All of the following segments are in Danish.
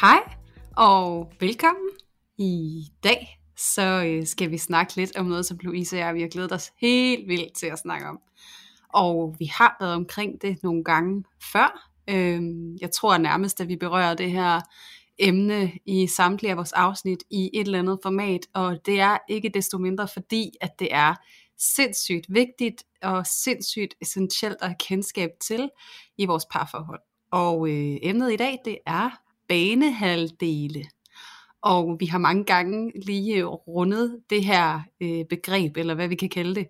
Hej og velkommen. I dag så øh, skal vi snakke lidt om noget, som Louise og jeg vi har glædet os helt vildt til at snakke om. Og vi har været omkring det nogle gange før. Øhm, jeg tror nærmest, at vi berører det her emne i samtlige af vores afsnit i et eller andet format, og det er ikke desto mindre fordi, at det er sindssygt vigtigt og sindssygt essentielt at have kendskab til i vores parforhold. Og øh, emnet i dag, det er banehalvdele. Og vi har mange gange lige rundet det her øh, begreb, eller hvad vi kan kalde det.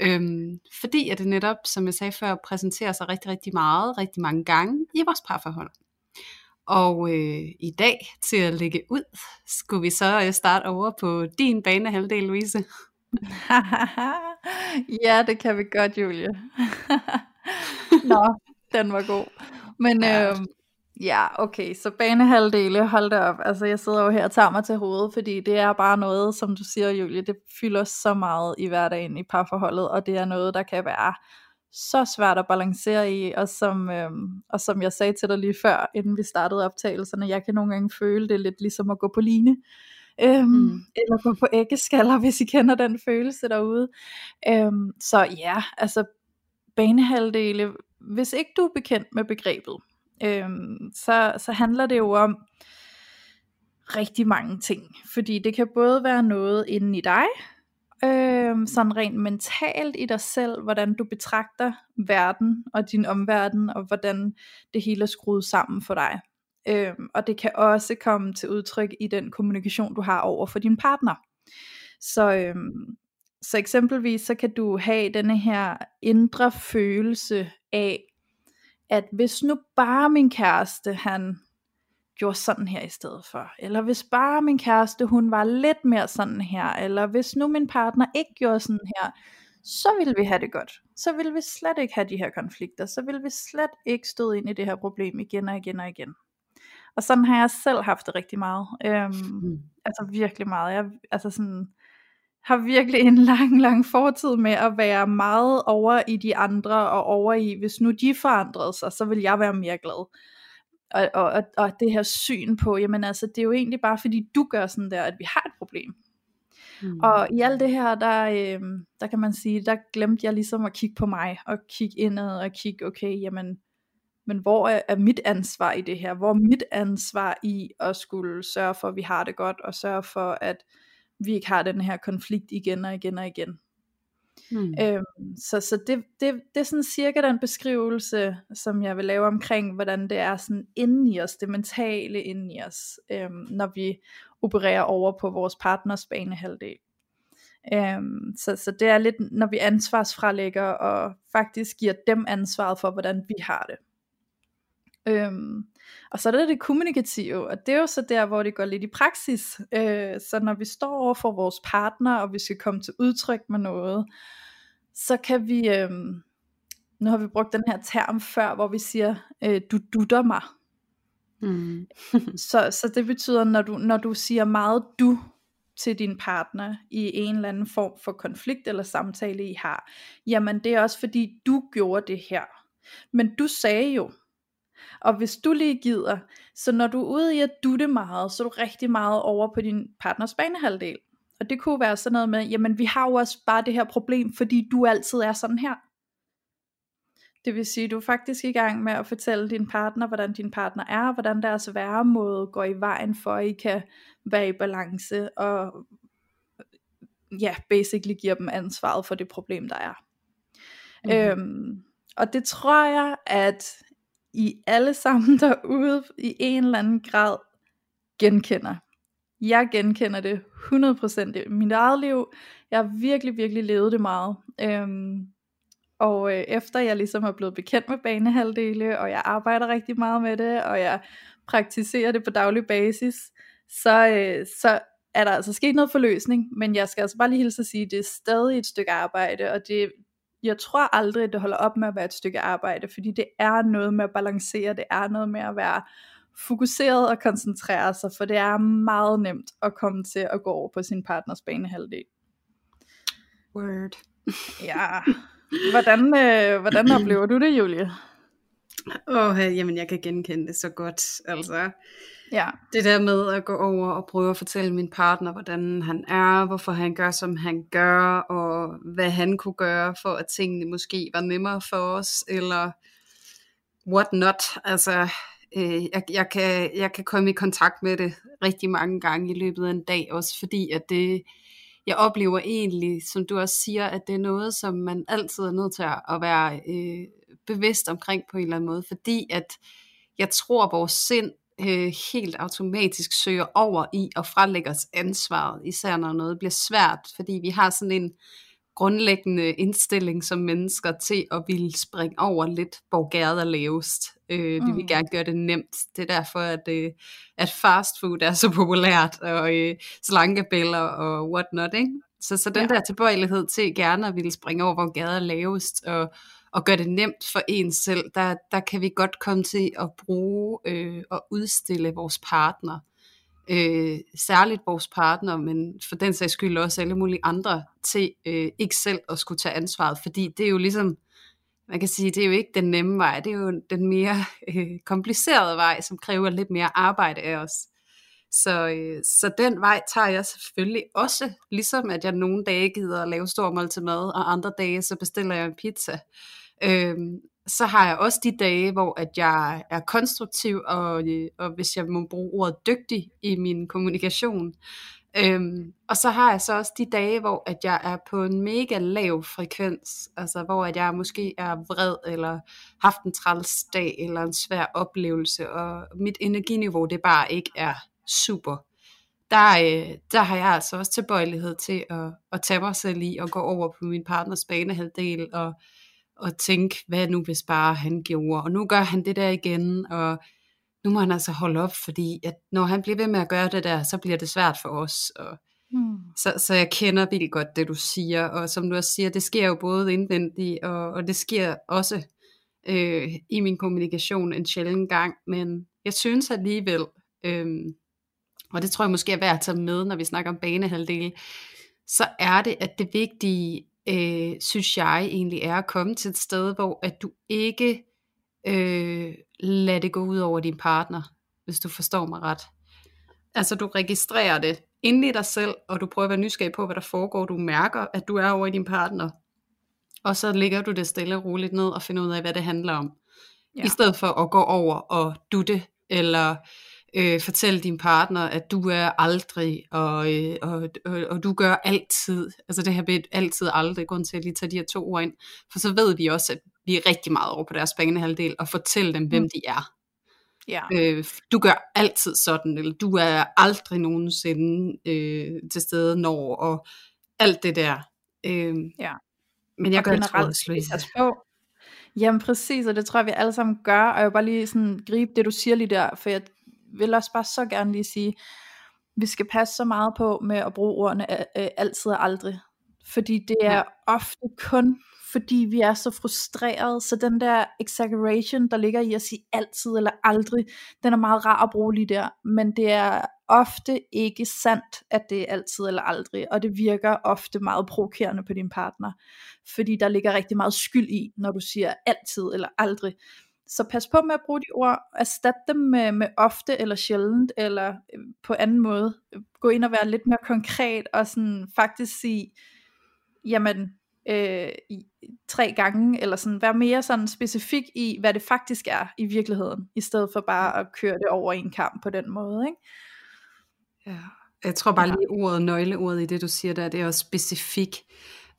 Øhm, fordi at det netop, som jeg sagde før, præsenterer sig rigtig, rigtig meget, rigtig mange gange i vores parforhold. Og øh, i dag til at lægge ud, skulle vi så øh, starte over på din banehalvdel, Louise. ja, det kan vi godt, Julie. Nå, den var god. Men ja. øh, Ja, okay, så banehalvdele, hold da op. Altså, jeg sidder jo her og tager mig til hovedet, fordi det er bare noget, som du siger, Julie, det fylder så meget i hverdagen i parforholdet, og det er noget, der kan være så svært at balancere i, og som, øhm, og som jeg sagde til dig lige før, inden vi startede optagelserne, jeg kan nogle gange føle det lidt ligesom at gå på line, øhm, mm. eller gå på æggeskaller, hvis I kender den følelse derude. Øhm, så ja, altså banehalvdele, hvis ikke du er bekendt med begrebet, øhm, så, så handler det jo om rigtig mange ting. Fordi det kan både være noget inden i dig, øhm, sådan rent mentalt i dig selv, hvordan du betragter verden og din omverden, og hvordan det hele er skruet sammen for dig. Øhm, og det kan også komme til udtryk i den kommunikation, du har over for din partner. Så, øhm, så eksempelvis så kan du have denne her indre følelse af, at hvis nu bare min kæreste, han gjorde sådan her i stedet for, eller hvis bare min kæreste, hun var lidt mere sådan her, eller hvis nu min partner ikke gjorde sådan her, så ville vi have det godt. Så ville vi slet ikke have de her konflikter, så ville vi slet ikke stå ind i det her problem igen og igen og igen. Og sådan har jeg selv haft det rigtig meget. Øhm, mm. Altså virkelig meget. Jeg, altså sådan, har virkelig en lang, lang fortid med at være meget over i de andre, og over i, hvis nu de forandrede sig, så vil jeg være mere glad. Og, og, og det her syn på, jamen altså, det er jo egentlig bare fordi du gør sådan der, at vi har et problem. Mm. Og i alt det her, der, øh, der kan man sige, der glemte jeg ligesom at kigge på mig, og kigge indad, og kigge, okay, jamen, men hvor er, er mit ansvar i det her? Hvor er mit ansvar i at skulle sørge for, at vi har det godt, og sørge for, at vi ikke har den her konflikt igen og igen og igen. Mm. Øhm, så så det, det, det er sådan cirka den beskrivelse, som jeg vil lave omkring, hvordan det er sådan inden i os, det mentale inden i os, øhm, når vi opererer over på vores partners banehalvdel. Øhm, så, så det er lidt, når vi ansvarsfralægger og faktisk giver dem ansvaret for, hvordan vi har det. Øhm, og så er det det kommunikative, og det er jo så der, hvor det går lidt i praksis. Øh, så når vi står over for vores partner, og vi skal komme til udtryk med noget, så kan vi, øh, nu har vi brugt den her term før, hvor vi siger, øh, du dutter mig. Mm. så, så det betyder, når du, når du siger meget du til din partner i en eller anden form for konflikt eller samtale I har, jamen det er også fordi du gjorde det her. Men du sagde jo, og hvis du lige gider, så når du er ude i at dutte meget, så er du rigtig meget over på din partners banehalvdel. Og det kunne være sådan noget med, jamen vi har jo også bare det her problem, fordi du altid er sådan her. Det vil sige, du er faktisk i gang med at fortælle din partner, hvordan din partner er, hvordan deres væremåde går i vejen for, at I kan være i balance, og ja, basically giver dem ansvaret for det problem, der er. Mm. Øhm, og det tror jeg, at i alle sammen derude i en eller anden grad genkender. Jeg genkender det 100% i mit eget liv. Jeg har virkelig, virkelig levet det meget. Øhm, og øh, efter jeg ligesom er blevet bekendt med banehalvdele, og jeg arbejder rigtig meget med det, og jeg praktiserer det på daglig basis, så, øh, så er der altså sket noget forløsning, men jeg skal altså bare lige hilse at sige, at det er stadig et stykke arbejde, og det, jeg tror aldrig, at det holder op med at være et stykke arbejde, fordi det er noget med at balancere, det er noget med at være fokuseret og koncentrere sig, for det er meget nemt at komme til at gå over på sin partners banehalvdel. Word. ja. Hvordan, øh, hvordan oplever du det, Julie? Åh, oh, jamen jeg kan genkende det så godt. Altså, ja. det der med at gå over og prøve at fortælle min partner, hvordan han er, hvorfor han gør, som han gør, og hvad han kunne gøre, for at tingene måske var nemmere for os, eller what not. Altså, øh, jeg, jeg, kan, jeg kan komme i kontakt med det rigtig mange gange i løbet af en dag, også fordi at det, jeg oplever egentlig, som du også siger, at det er noget, som man altid er nødt til at være øh, bevidst omkring på en eller anden måde, fordi at jeg tror, at vores sind øh, helt automatisk søger over i at frelægge os ansvaret, især når noget bliver svært, fordi vi har sådan en grundlæggende indstilling som mennesker til at ville springe over lidt, hvor gæret er lavest. Øh, mm. Det vil gerne gøre det nemt. Det er derfor, at, øh, at fast food er så populært, og øh, slankebiller og whatnot, ikke? Så, så den ja. der tilbøjelighed til gerne at ville springe over, hvor gader er lavest, og, og gøre det nemt for en selv, der, der kan vi godt komme til at bruge øh, og udstille vores partner. Øh, særligt vores partner, men for den sags skyld også alle mulige andre, til øh, ikke selv at skulle tage ansvaret, fordi det er jo ligesom, man kan sige, det er jo ikke den nemme vej, det er jo den mere øh, komplicerede vej, som kræver lidt mere arbejde af os. Så, øh, så den vej tager jeg selvfølgelig også, ligesom at jeg nogle dage gider at lave stor måltid mad, og andre dage så bestiller jeg en pizza. Øhm, så har jeg også de dage, hvor at jeg er konstruktiv, og, og hvis jeg må bruge ordet dygtig i min kommunikation. Øhm, og så har jeg så også de dage, hvor at jeg er på en mega lav frekvens, altså hvor at jeg måske er vred, eller haft en træls dag, eller en svær oplevelse, og mit energiniveau det bare ikke er super. Der, øh, der har jeg altså også tilbøjelighed til at, at tage mig selv i, og gå over på min partners banehalvdel, og og tænke, hvad nu hvis bare han gjorde, og nu gør han det der igen, og nu må han altså holde op, fordi at når han bliver ved med at gøre det der, så bliver det svært for os. Og hmm. så, så jeg kender vildt godt det, du siger, og som du også siger, det sker jo både indvendigt, og, og det sker også øh, i min kommunikation en sjælden gang, men jeg synes alligevel, øh, og det tror jeg måske er værd at tage med, når vi snakker om banehalvdele, så er det, at det vigtige øh, synes jeg egentlig er at komme til et sted, hvor at du ikke øh, lader det gå ud over din partner, hvis du forstår mig ret. Altså du registrerer det inde i dig selv, og du prøver at være nysgerrig på, hvad der foregår. Du mærker, at du er over i din partner. Og så lægger du det stille og roligt ned og finder ud af, hvad det handler om. Ja. I stedet for at gå over og dutte, eller øh, fortælle din partner, at du er aldrig, og, øh, og, og, og du gør altid, altså det her med altid aldrig, grund til at lige tage de her to ord ind, for så ved vi også, at vi er rigtig meget over på deres banehalvdel, og fortælle dem, hvem mm. de er. Ja. Øh, du gør altid sådan, eller du er aldrig nogensinde øh, til stede når, og alt det der. Øh, ja. Men jeg og gør det altså på. Jamen præcis, og det tror jeg, vi alle sammen gør, og jeg vil bare lige sådan gribe det, du siger lige der, for jeg vil også bare så gerne lige sige, vi skal passe så meget på med at bruge ordene øh, altid og aldrig. Fordi det er ofte kun fordi vi er så frustrerede, så den der exaggeration, der ligger i at sige altid eller aldrig, den er meget rar at bruge lige der, men det er ofte ikke sandt, at det er altid eller aldrig, og det virker ofte meget provokerende på din partner, fordi der ligger rigtig meget skyld i, når du siger altid eller aldrig. Så pas på med at bruge de ord, erstat dem med, med ofte eller sjældent, eller øh, på anden måde. Gå ind og være lidt mere konkret, og sådan faktisk sige, jamen, øh, tre gange, eller sådan, være mere sådan specifik i, hvad det faktisk er i virkeligheden, i stedet for bare at køre det over i en kamp på den måde, ikke? Ja, jeg tror bare lige ordet, nøgleordet i det du siger der, det er også specifik.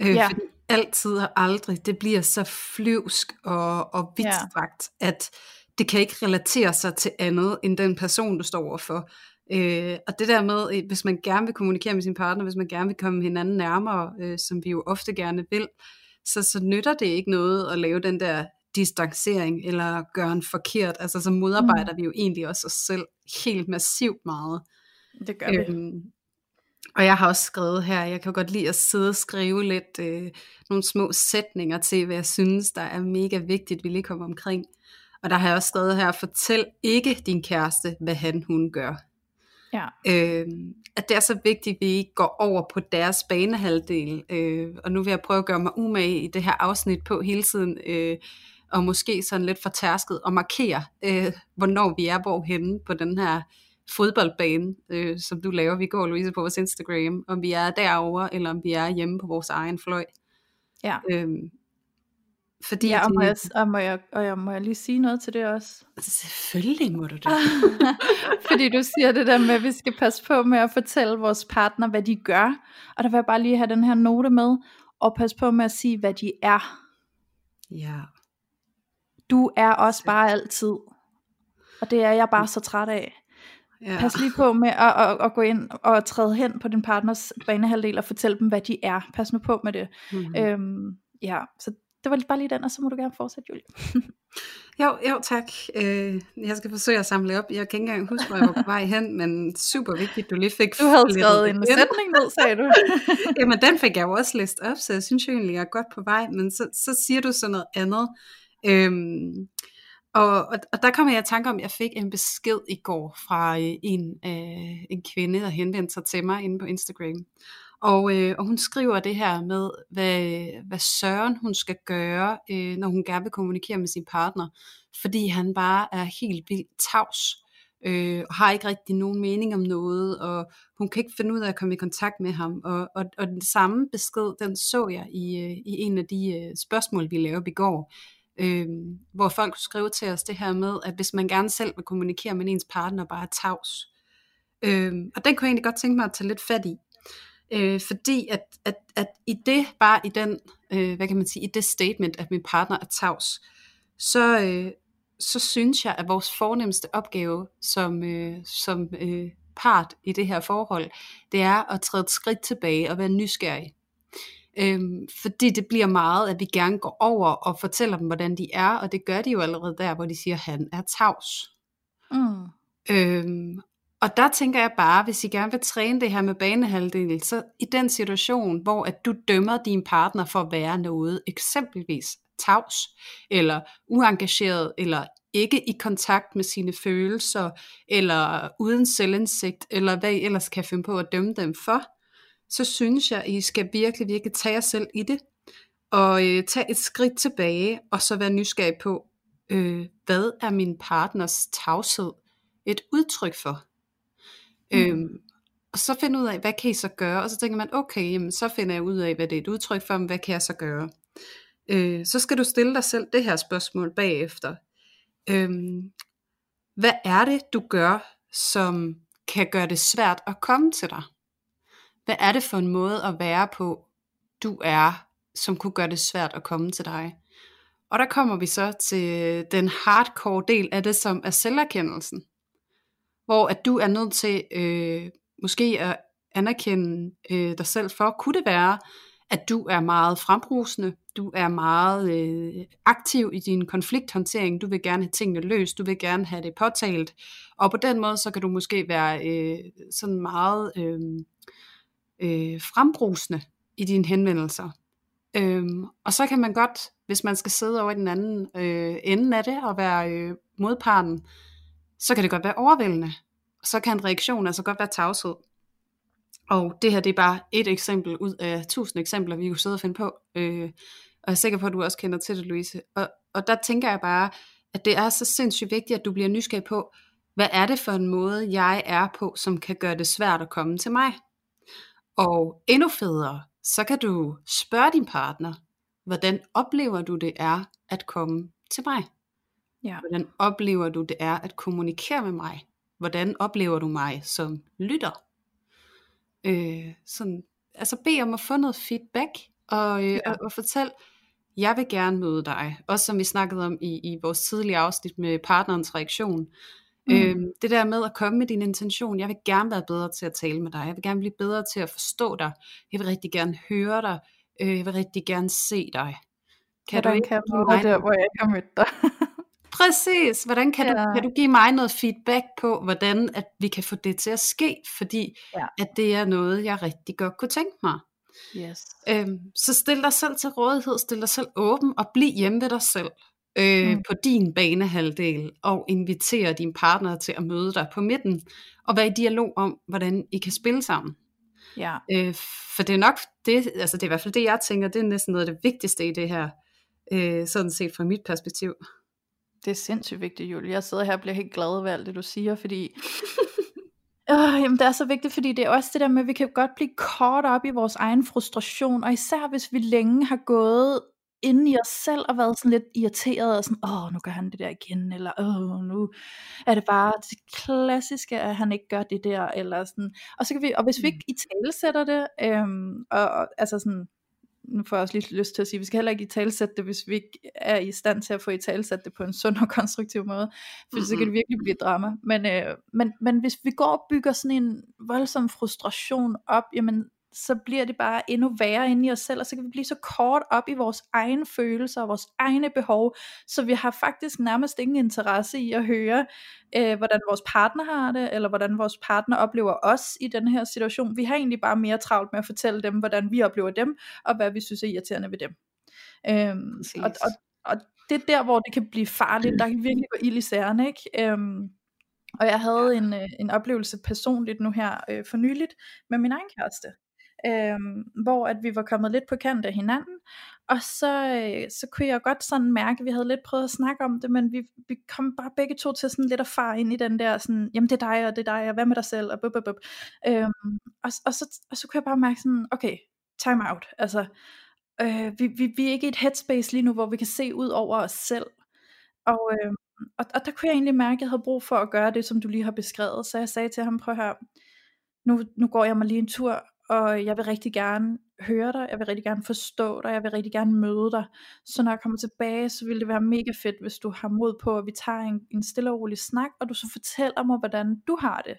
Øh, ja. Fordi altid og aldrig, det bliver så flyvsk og, og vidtstrakt, ja. at det kan ikke relatere sig til andet end den person, du står overfor. Øh, og det der med, øh, hvis man gerne vil kommunikere med sin partner, hvis man gerne vil komme hinanden nærmere, øh, som vi jo ofte gerne vil, så, så nytter det ikke noget at lave den der distancering, eller gøre en forkert, altså så modarbejder mm. vi jo egentlig også os selv helt massivt meget. Det gør øhm, vi. Og jeg har også skrevet her, jeg kan godt lide at sidde og skrive lidt øh, nogle små sætninger til, hvad jeg synes, der er mega vigtigt, vi lige kommer omkring. Og der har jeg også skrevet her, fortæl ikke din kæreste, hvad han hun gør. Ja. Øh, at det er så vigtigt, at vi ikke går over på deres banehalvdel. Øh, og nu vil jeg prøve at gøre mig umage i det her afsnit på hele tiden, øh, og måske sådan lidt fortærsket, og markere, øh, hvornår vi er hvorhenne på den her fodboldbane, øh, som du laver. Vi går, Louise, på vores Instagram, om vi er derovre, eller om vi er hjemme på vores egen fløj. Ja. Øhm, fordi ja, og, må jeg, og, må jeg, og jeg, må jeg lige sige noget til det også? Selvfølgelig må du det. fordi du siger det der med, at vi skal passe på med at fortælle vores partner, hvad de gør. Og der vil jeg bare lige have den her note med, og passe på med at sige, hvad de er. Ja. Du er også bare altid. Og det er jeg bare så træt af. Ja. Pas lige på med at, at, at gå ind og træde hen på din partners banehalvdel og fortælle dem, hvad de er. Pas nu på med det. Mm-hmm. Øhm, ja, så det var bare lige den, og så må du gerne fortsætte, Julie. jo, jo, tak. Øh, jeg skal forsøge at samle op. Jeg kan ikke engang huske, hvor jeg var på vej hen, men super vigtigt, du lige fik... Du havde skrevet en sætning ned, sagde du. Jamen, den fik jeg jo også læst op, så jeg synes jo egentlig, jeg er godt på vej, men så, så siger du sådan noget andet. Øhm, og, og, og der kommer jeg i tanke om, at jeg fik en besked i går fra øh, en, øh, en kvinde, der henvendte sig til mig inde på Instagram. Og, øh, og hun skriver det her med, hvad, hvad Søren hun skal gøre, øh, når hun gerne vil kommunikere med sin partner. Fordi han bare er helt vildt tavs. Øh, og har ikke rigtig nogen mening om noget, og hun kan ikke finde ud af at komme i kontakt med ham. Og, og, og den samme besked, den så jeg i, øh, i en af de øh, spørgsmål, vi lavede i går, øh, hvor folk skrive til os det her med, at hvis man gerne selv vil kommunikere med ens partner, bare er tavs. Øh, og den kunne jeg egentlig godt tænke mig at tage lidt fat i. Øh, fordi at, at, at i det, bare i den, øh, hvad kan man sige, i det statement, at min partner er tavs, så, øh, så synes jeg, at vores fornemmeste opgave som, øh, som øh, part i det her forhold, det er at træde et skridt tilbage og være nysgerrig. Øhm, fordi det bliver meget, at vi gerne går over og fortæller dem, hvordan de er, og det gør de jo allerede der, hvor de siger, at han er tavs. Mm. Øhm, og der tænker jeg bare, hvis I gerne vil træne det her med banehalvdel, så i den situation, hvor at du dømmer din partner for at være noget, eksempelvis tavs, eller uengageret, eller ikke i kontakt med sine følelser, eller uden selvindsigt, eller hvad I ellers kan finde på at dømme dem for, så synes jeg, at I skal virkelig, virkelig tage jer selv i det, og øh, tage et skridt tilbage, og så være nysgerrig på, øh, hvad er min partners tavshed et udtryk for? Mm. Øhm, og så finde ud af, hvad kan I så gøre? Og så tænker man, okay, jamen, så finder jeg ud af, hvad det er et udtryk for, men hvad kan jeg så gøre? Øh, så skal du stille dig selv det her spørgsmål bagefter. Øhm, hvad er det, du gør, som kan gøre det svært at komme til dig? Hvad er det for en måde at være på, du er, som kunne gøre det svært at komme til dig? Og der kommer vi så til den hardcore del af det, som er selverkendelsen. Hvor at du er nødt til øh, måske at anerkende øh, dig selv for, kunne det være, at du er meget frembrusende, du er meget øh, aktiv i din konflikthåndtering, du vil gerne have tingene løst, du vil gerne have det påtalt, og på den måde, så kan du måske være øh, sådan meget øh, øh, frembrusende i dine henvendelser. Øhm, og så kan man godt, hvis man skal sidde over i den anden øh, ende af det og være øh, modparten, så kan det godt være overvældende. Så kan en reaktion altså godt være tavshed. Og det her det er bare et eksempel ud af tusind eksempler, vi kunne sidde og finde på. Øh, og jeg er sikker på, at du også kender til det, Louise. Og, og der tænker jeg bare, at det er så sindssygt vigtigt, at du bliver nysgerrig på, hvad er det for en måde, jeg er på, som kan gøre det svært at komme til mig? Og endnu federe, så kan du spørge din partner, hvordan oplever du det er at komme til mig? Ja. Hvordan oplever du det er at kommunikere med mig? Hvordan oplever du mig som lytter? Øh, sådan, altså bed om at få noget feedback, og, øh, ja. og, og fortæl, jeg vil gerne møde dig. Også som vi snakkede om i, i vores tidlige afsnit med partnerens reaktion. Mm. Øhm, det der med at komme med din intention, jeg vil gerne være bedre til at tale med dig, jeg vil gerne blive bedre til at forstå dig, jeg vil rigtig gerne høre dig, øh, jeg vil rigtig gerne se dig. Kan hvordan du ikke kan jeg give mig der, hvor jeg ikke har mødt dig? Præcis. Hvordan kan, ja. du, kan du give mig noget feedback på, hvordan at vi kan få det til at ske? Fordi ja. at det er noget, jeg rigtig godt kunne tænke mig. Yes. Øhm, så stil dig selv til rådighed, stil dig selv åben og bliv hjemme ved dig selv øh, mm. på din banehalvdel og inviter din partner til at møde dig på midten og være i dialog om, hvordan I kan spille sammen. Ja. Øh, for det er nok det, altså det er i hvert fald det, jeg tænker, det er næsten noget af det vigtigste i det her, øh, sådan set fra mit perspektiv. Det er sindssygt vigtigt, Julie. Jeg sidder her og bliver helt glad ved alt det, du siger, fordi Øh, jamen det er så vigtigt, fordi det er også det der med, at vi kan godt blive kort op i vores egen frustration, og især hvis vi længe har gået inde i os selv og været sådan lidt irriteret og sådan, åh, nu gør han det der igen, eller åh, nu er det bare det klassiske, at han ikke gør det der, eller sådan, og så kan vi, og hvis vi ikke i tale sætter det, øhm, og, og, altså sådan, nu får jeg også lige lyst til at sige, at vi skal heller ikke i talsætte det, hvis vi ikke er i stand til at få i talsætte det på en sund og konstruktiv måde, for mm-hmm. så kan det virkelig blive drama. Men, øh, men, men hvis vi går og bygger sådan en voldsom frustration op, jamen så bliver det bare endnu værre inde i os selv, og så kan vi blive så kort op i vores egne følelser og vores egne behov, så vi har faktisk nærmest ingen interesse i at høre, øh, hvordan vores partner har det, eller hvordan vores partner oplever os i den her situation. Vi har egentlig bare mere travlt med at fortælle dem, hvordan vi oplever dem, og hvad vi synes er irriterende ved dem. Øhm, og, og, og det er der, hvor det kan blive farligt. Der kan virkelig gå ild i særne, ikke? Øhm, og jeg havde en, øh, en oplevelse personligt nu her øh, for nyligt med min egen kæreste øh, hvor at vi var kommet lidt på kant af hinanden, og så, øh, så kunne jeg godt sådan mærke, at vi havde lidt prøvet at snakke om det, men vi, vi kom bare begge to til sådan lidt at fare ind i den der sådan, jamen det er dig, og det er dig, og hvad med dig selv, og bup, bup, bup. Øh, og, og, så, og så kunne jeg bare mærke sådan, okay, time out, altså, øh, vi, vi, vi er ikke i et headspace lige nu, hvor vi kan se ud over os selv, og, øh, og, og der kunne jeg egentlig mærke, at jeg havde brug for at gøre det, som du lige har beskrevet, så jeg sagde til ham, prøv at høre, nu, nu går jeg mig lige en tur, og jeg vil rigtig gerne høre dig, jeg vil rigtig gerne forstå dig, jeg vil rigtig gerne møde dig. Så når jeg kommer tilbage, så vil det være mega fedt, hvis du har mod på, at vi tager en, en stille og rolig snak, og du så fortæller mig, hvordan du har det.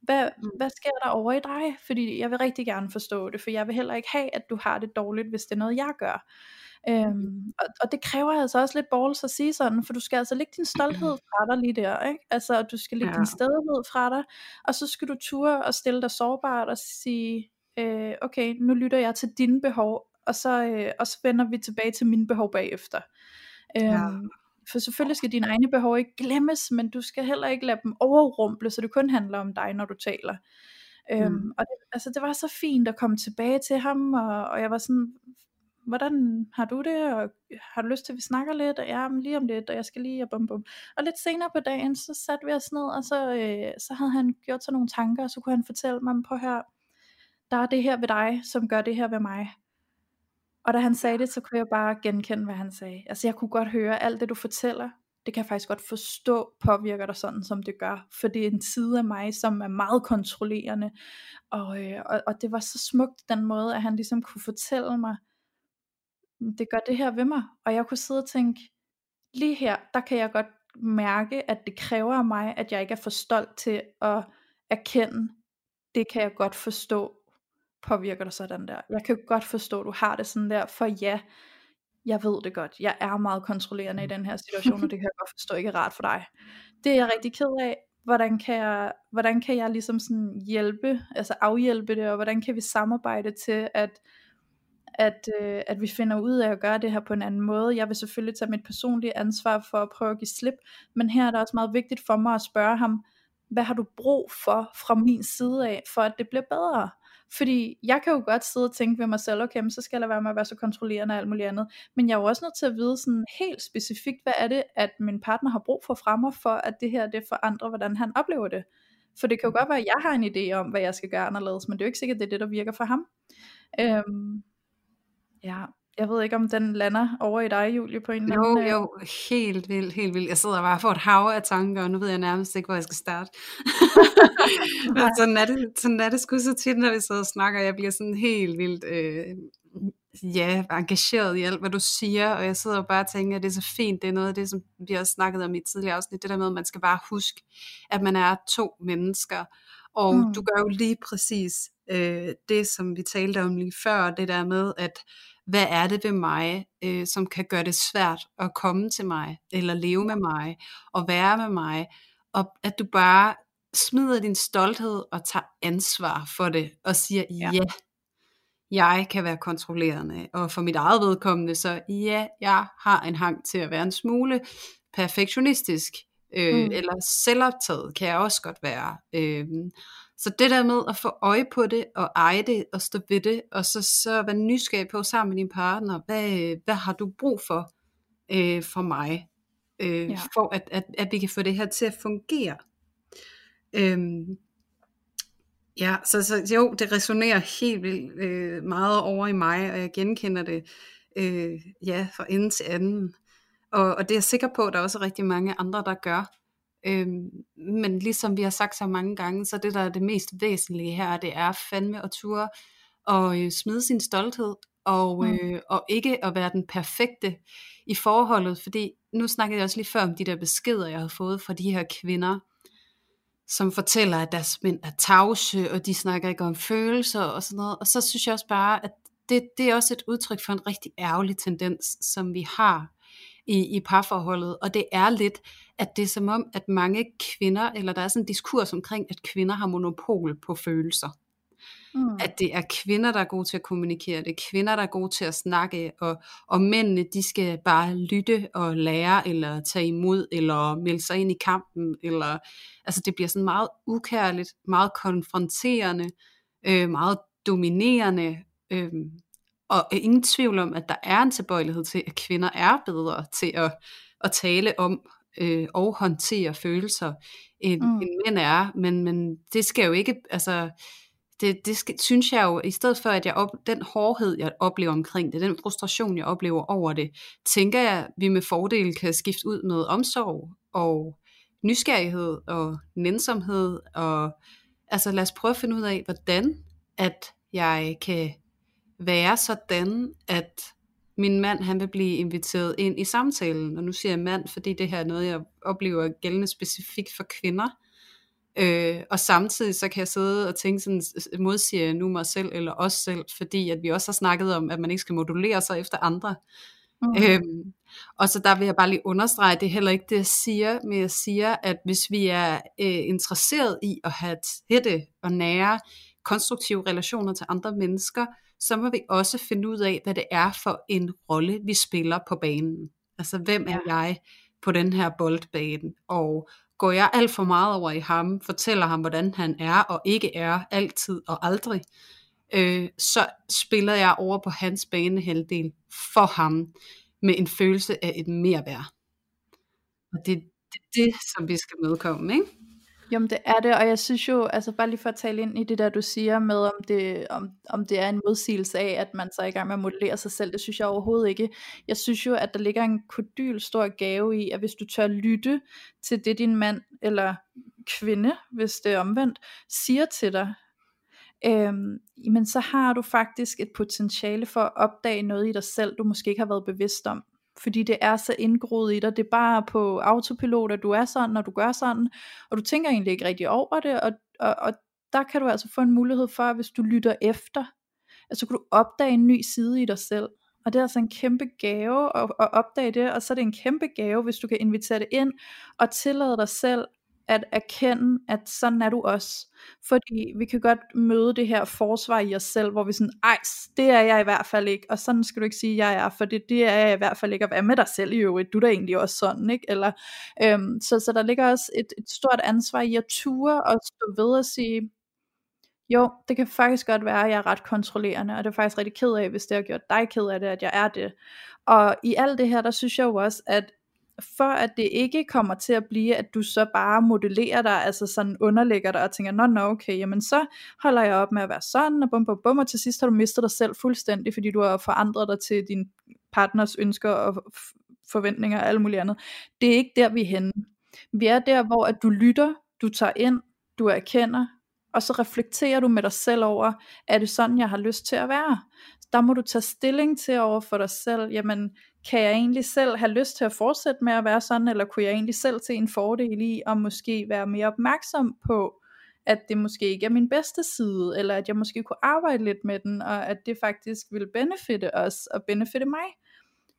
Hvad, mm. hvad sker der over i dig? Fordi jeg vil rigtig gerne forstå det, for jeg vil heller ikke have, at du har det dårligt, hvis det er noget, jeg gør. Øhm, og, og det kræver altså også lidt balls at sige sådan, for du skal altså lægge din stolthed fra dig lige der, ikke? Altså, du skal lægge ja. din stedighed fra dig, og så skal du ture og stille dig sårbart og sige, øh, okay, nu lytter jeg til dine behov, og så, øh, og så vender vi tilbage til mine behov bagefter. Ja. Øhm, for selvfølgelig skal dine egne behov ikke glemmes, men du skal heller ikke lade dem overrumple, så det kun handler om dig, når du taler. Øhm, mm. og det, altså, det var så fint at komme tilbage til ham, og, og jeg var sådan, hvordan har du det, og har du lyst til, at vi snakker lidt, og ja, men lige om lidt, og jeg skal lige, og bum bum. Og lidt senere på dagen, så satte vi os ned, og så, øh, så havde han gjort sig nogle tanker, og så kunne han fortælle mig, på her, der er det her ved dig, som gør det her ved mig. Og da han sagde det, så kunne jeg bare genkende, hvad han sagde. Altså jeg kunne godt høre, alt det du fortæller, det kan jeg faktisk godt forstå, påvirker dig sådan, som det gør. For det er en side af mig, som er meget kontrollerende. Og, øh, og, og det var så smukt den måde, at han ligesom kunne fortælle mig, det gør det her ved mig. Og jeg kunne sidde og tænke, lige her, der kan jeg godt mærke, at det kræver af mig, at jeg ikke er for stolt til at erkende, det kan jeg godt forstå, påvirker dig sådan der. Jeg kan godt forstå, at du har det sådan der, for ja, jeg ved det godt. Jeg er meget kontrollerende i den her situation, og det kan jeg godt forstå ikke er rart for dig. Det er jeg rigtig ked af. Hvordan kan jeg, hvordan kan jeg ligesom sådan hjælpe, altså afhjælpe det, og hvordan kan vi samarbejde til, at, at, øh, at vi finder ud af at gøre det her på en anden måde. Jeg vil selvfølgelig tage mit personlige ansvar for at prøve at give slip, men her er det også meget vigtigt for mig at spørge ham, hvad har du brug for fra min side af, for at det bliver bedre? Fordi jeg kan jo godt sidde og tænke ved mig selv, okay, men så skal jeg være med at være så kontrollerende og alt muligt andet. Men jeg er jo også nødt til at vide sådan helt specifikt, hvad er det, at min partner har brug for fremme for, at det her det forandrer, hvordan han oplever det. For det kan jo godt være, at jeg har en idé om, hvad jeg skal gøre anderledes, men det er jo ikke sikkert, at det er det, der virker for ham. Øhm, ja, jeg ved ikke, om den lander over i dig, Julie, på en eller anden Jo, jo, helt vildt, helt vildt. Jeg sidder bare for et hav af tanker, og nu ved jeg nærmest ikke, hvor jeg skal starte. Men sådan er, det, sådan er det sgu så tit, når vi sidder og snakker. Jeg bliver sådan helt vildt øh, ja, engageret i alt, hvad du siger, og jeg sidder og bare og tænker, at det er så fint, det er noget af det, som vi har snakket om i tidligere afsnit, det der med, at man skal bare huske, at man er to mennesker, og mm. du gør jo lige præcis øh, det, som vi talte om lige før, det der med, at hvad er det ved mig, øh, som kan gøre det svært at komme til mig, eller leve med mig, og være med mig, og at du bare smider din stolthed og tager ansvar for det, og siger, ja, ja jeg kan være kontrollerende, og for mit eget vedkommende, så ja, jeg har en hang til at være en smule perfektionistisk, øh, mm. eller selvoptaget kan jeg også godt være. Øh, så det der med at få øje på det, og eje det, og stå ved det, og så, så være nysgerrig på sammen med din partner, hvad, hvad har du brug for øh, for mig, øh, ja. for at, at, at vi kan få det her til at fungere. Øh, Ja, så, så jo, det resonerer helt vildt øh, meget over i mig, og jeg genkender det øh, ja, fra ende til anden. Og, og det er jeg sikker på, at der er også rigtig mange andre, der gør. Øh, men ligesom vi har sagt så mange gange, så det der er det mest væsentlige her, det er fandme at ture og øh, smide sin stolthed, og, mm. øh, og ikke at være den perfekte i forholdet, fordi nu snakkede jeg også lige før om de der beskeder, jeg havde fået fra de her kvinder, som fortæller, at deres mænd er tavse, og de snakker ikke om følelser og sådan noget. Og så synes jeg også bare, at det, det er også et udtryk for en rigtig ærgerlig tendens, som vi har i, i parforholdet. Og det er lidt, at det er som om, at mange kvinder, eller der er sådan en diskurs omkring, at kvinder har monopol på følelser. Mm. At det er kvinder, der er gode til at kommunikere, det er kvinder, der er gode til at snakke, og, og mændene, de skal bare lytte og lære, eller tage imod, eller melde sig ind i kampen, eller, altså det bliver sådan meget ukærligt, meget konfronterende, øh, meget dominerende, øh, og ingen tvivl om, at der er en tilbøjelighed til, at kvinder er bedre til at, at tale om øh, og håndtere følelser, end, mm. end mænd er, men, men det skal jo ikke, altså det, det skal, synes jeg jo, i stedet for at jeg op, den hårdhed, jeg oplever omkring det, den frustration, jeg oplever over det, tænker jeg, at vi med fordel kan skifte ud med omsorg og nysgerrighed og nænsomhed. Og, altså lad os prøve at finde ud af, hvordan at jeg kan være sådan, at min mand han vil blive inviteret ind i samtalen. Og nu siger jeg mand, fordi det her er noget, jeg oplever gældende specifikt for kvinder. Øh, og samtidig så kan jeg sidde og tænke sådan, modsiger jeg nu mig selv eller os selv, fordi at vi også har snakket om, at man ikke skal modulere sig efter andre. Mm. Øhm, og så der vil jeg bare lige understrege, det er heller ikke det, jeg siger, men jeg siger, at hvis vi er øh, interesseret i at have tætte og nære, konstruktive relationer til andre mennesker, så må vi også finde ud af, hvad det er for en rolle, vi spiller på banen. Altså, hvem er jeg på den her boldbane? Og går jeg alt for meget over i ham, fortæller ham, hvordan han er og ikke er, altid og aldrig, øh, så spiller jeg over på hans banehalvdel for ham, med en følelse af et merværd. Og det er det, det, som vi skal medkomme, ikke? Jamen det er det, og jeg synes jo, altså bare lige for at tale ind i det der du siger med, om det, om, om det er en modsigelse af, at man så er i gang med at modellere sig selv, det synes jeg overhovedet ikke. Jeg synes jo, at der ligger en kodyl stor gave i, at hvis du tør lytte til det din mand eller kvinde, hvis det er omvendt, siger til dig, øhm, men så har du faktisk et potentiale for at opdage noget i dig selv, du måske ikke har været bevidst om fordi det er så indgroet i dig, det er bare på autopilot, at du er sådan, når du gør sådan, og du tænker egentlig ikke rigtig over det, og, og, og der kan du altså få en mulighed for, hvis du lytter efter, at så kan du opdage en ny side i dig selv, og det er altså en kæmpe gave at, at opdage det, og så er det en kæmpe gave, hvis du kan invitere det ind, og tillade dig selv at erkende, at sådan er du også. Fordi vi kan godt møde det her forsvar i os selv, hvor vi sådan, ej, det er jeg i hvert fald ikke, og sådan skal du ikke sige, jeg er, for det, det er jeg i hvert fald ikke, at være med dig selv i øvrigt, du er da egentlig også sådan, ikke? Eller, øhm, så, så der ligger også et, et stort ansvar i at ture og stå ved at sige, jo, det kan faktisk godt være, at jeg er ret kontrollerende, og det er faktisk rigtig ked af, hvis det har gjort dig ked af det, at jeg er det. Og i alt det her, der synes jeg jo også, at for at det ikke kommer til at blive, at du så bare modellerer dig, altså sådan underlægger dig og tænker, nå, nå, okay, jamen så holder jeg op med at være sådan, og bum, bum, bum, og til sidst har du mistet dig selv fuldstændig, fordi du har forandret dig til din partners ønsker og forventninger og alt muligt andet. Det er ikke der, vi er henne. Vi er der, hvor at du lytter, du tager ind, du erkender, og så reflekterer du med dig selv over, er det sådan, jeg har lyst til at være? Der må du tage stilling til over for dig selv, jamen kan jeg egentlig selv have lyst til at fortsætte med at være sådan, eller kunne jeg egentlig selv se en fordel i at måske være mere opmærksom på, at det måske ikke er min bedste side, eller at jeg måske kunne arbejde lidt med den, og at det faktisk vil benefitte os, og benefitte mig.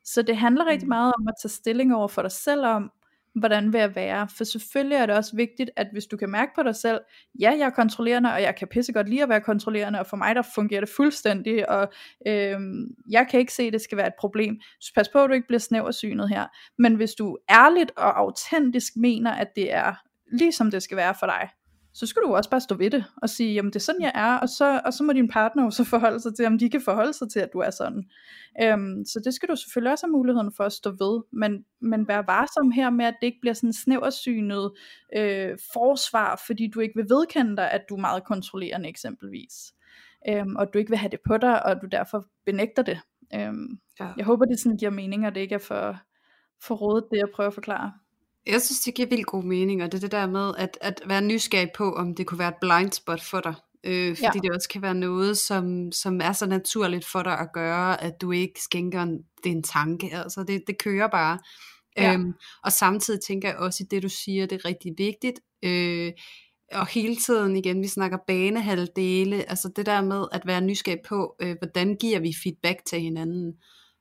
Så det handler rigtig Mm. meget om at tage stilling over for dig selv om, hvordan vil jeg være? For selvfølgelig er det også vigtigt, at hvis du kan mærke på dig selv, ja, jeg er kontrollerende, og jeg kan pisse godt lide at være kontrollerende, og for mig der fungerer det fuldstændig, og øh, jeg kan ikke se, at det skal være et problem. Så pas på, at du ikke bliver snæversynet her. Men hvis du ærligt og autentisk mener, at det er ligesom det skal være for dig, så skal du også bare stå ved det, og sige, jamen det er sådan jeg er, og så, og så må din partner jo så forholde sig til, om de kan forholde sig til, at du er sådan. Øhm, så det skal du selvfølgelig også have muligheden for at stå ved, men, men vær varsom her med, at det ikke bliver sådan en snæversynet øh, forsvar, fordi du ikke vil vedkende dig, at du er meget kontrollerende eksempelvis. Øhm, og du ikke vil have det på dig, og du derfor benægter det. Øhm, Ja. jeg håber, det sådan giver mening, og det ikke er for, for rådet, det jeg prøver at forklare. Jeg synes, det giver vildt god mening, og det er det der med at, at være nysgerrig på, om det kunne være et blind spot for dig. Øh, fordi Ja. det også kan være noget, som, som er så naturligt for dig at gøre, at du ikke skænker en, det en tanke. Altså det, det kører bare. Ja. Øhm, og samtidig tænker jeg også i det, du siger, det er rigtig vigtigt. Øh, og hele tiden igen, vi snakker banehalvdele, altså det der med at være nysgerrig på, øh, hvordan giver vi feedback til hinanden.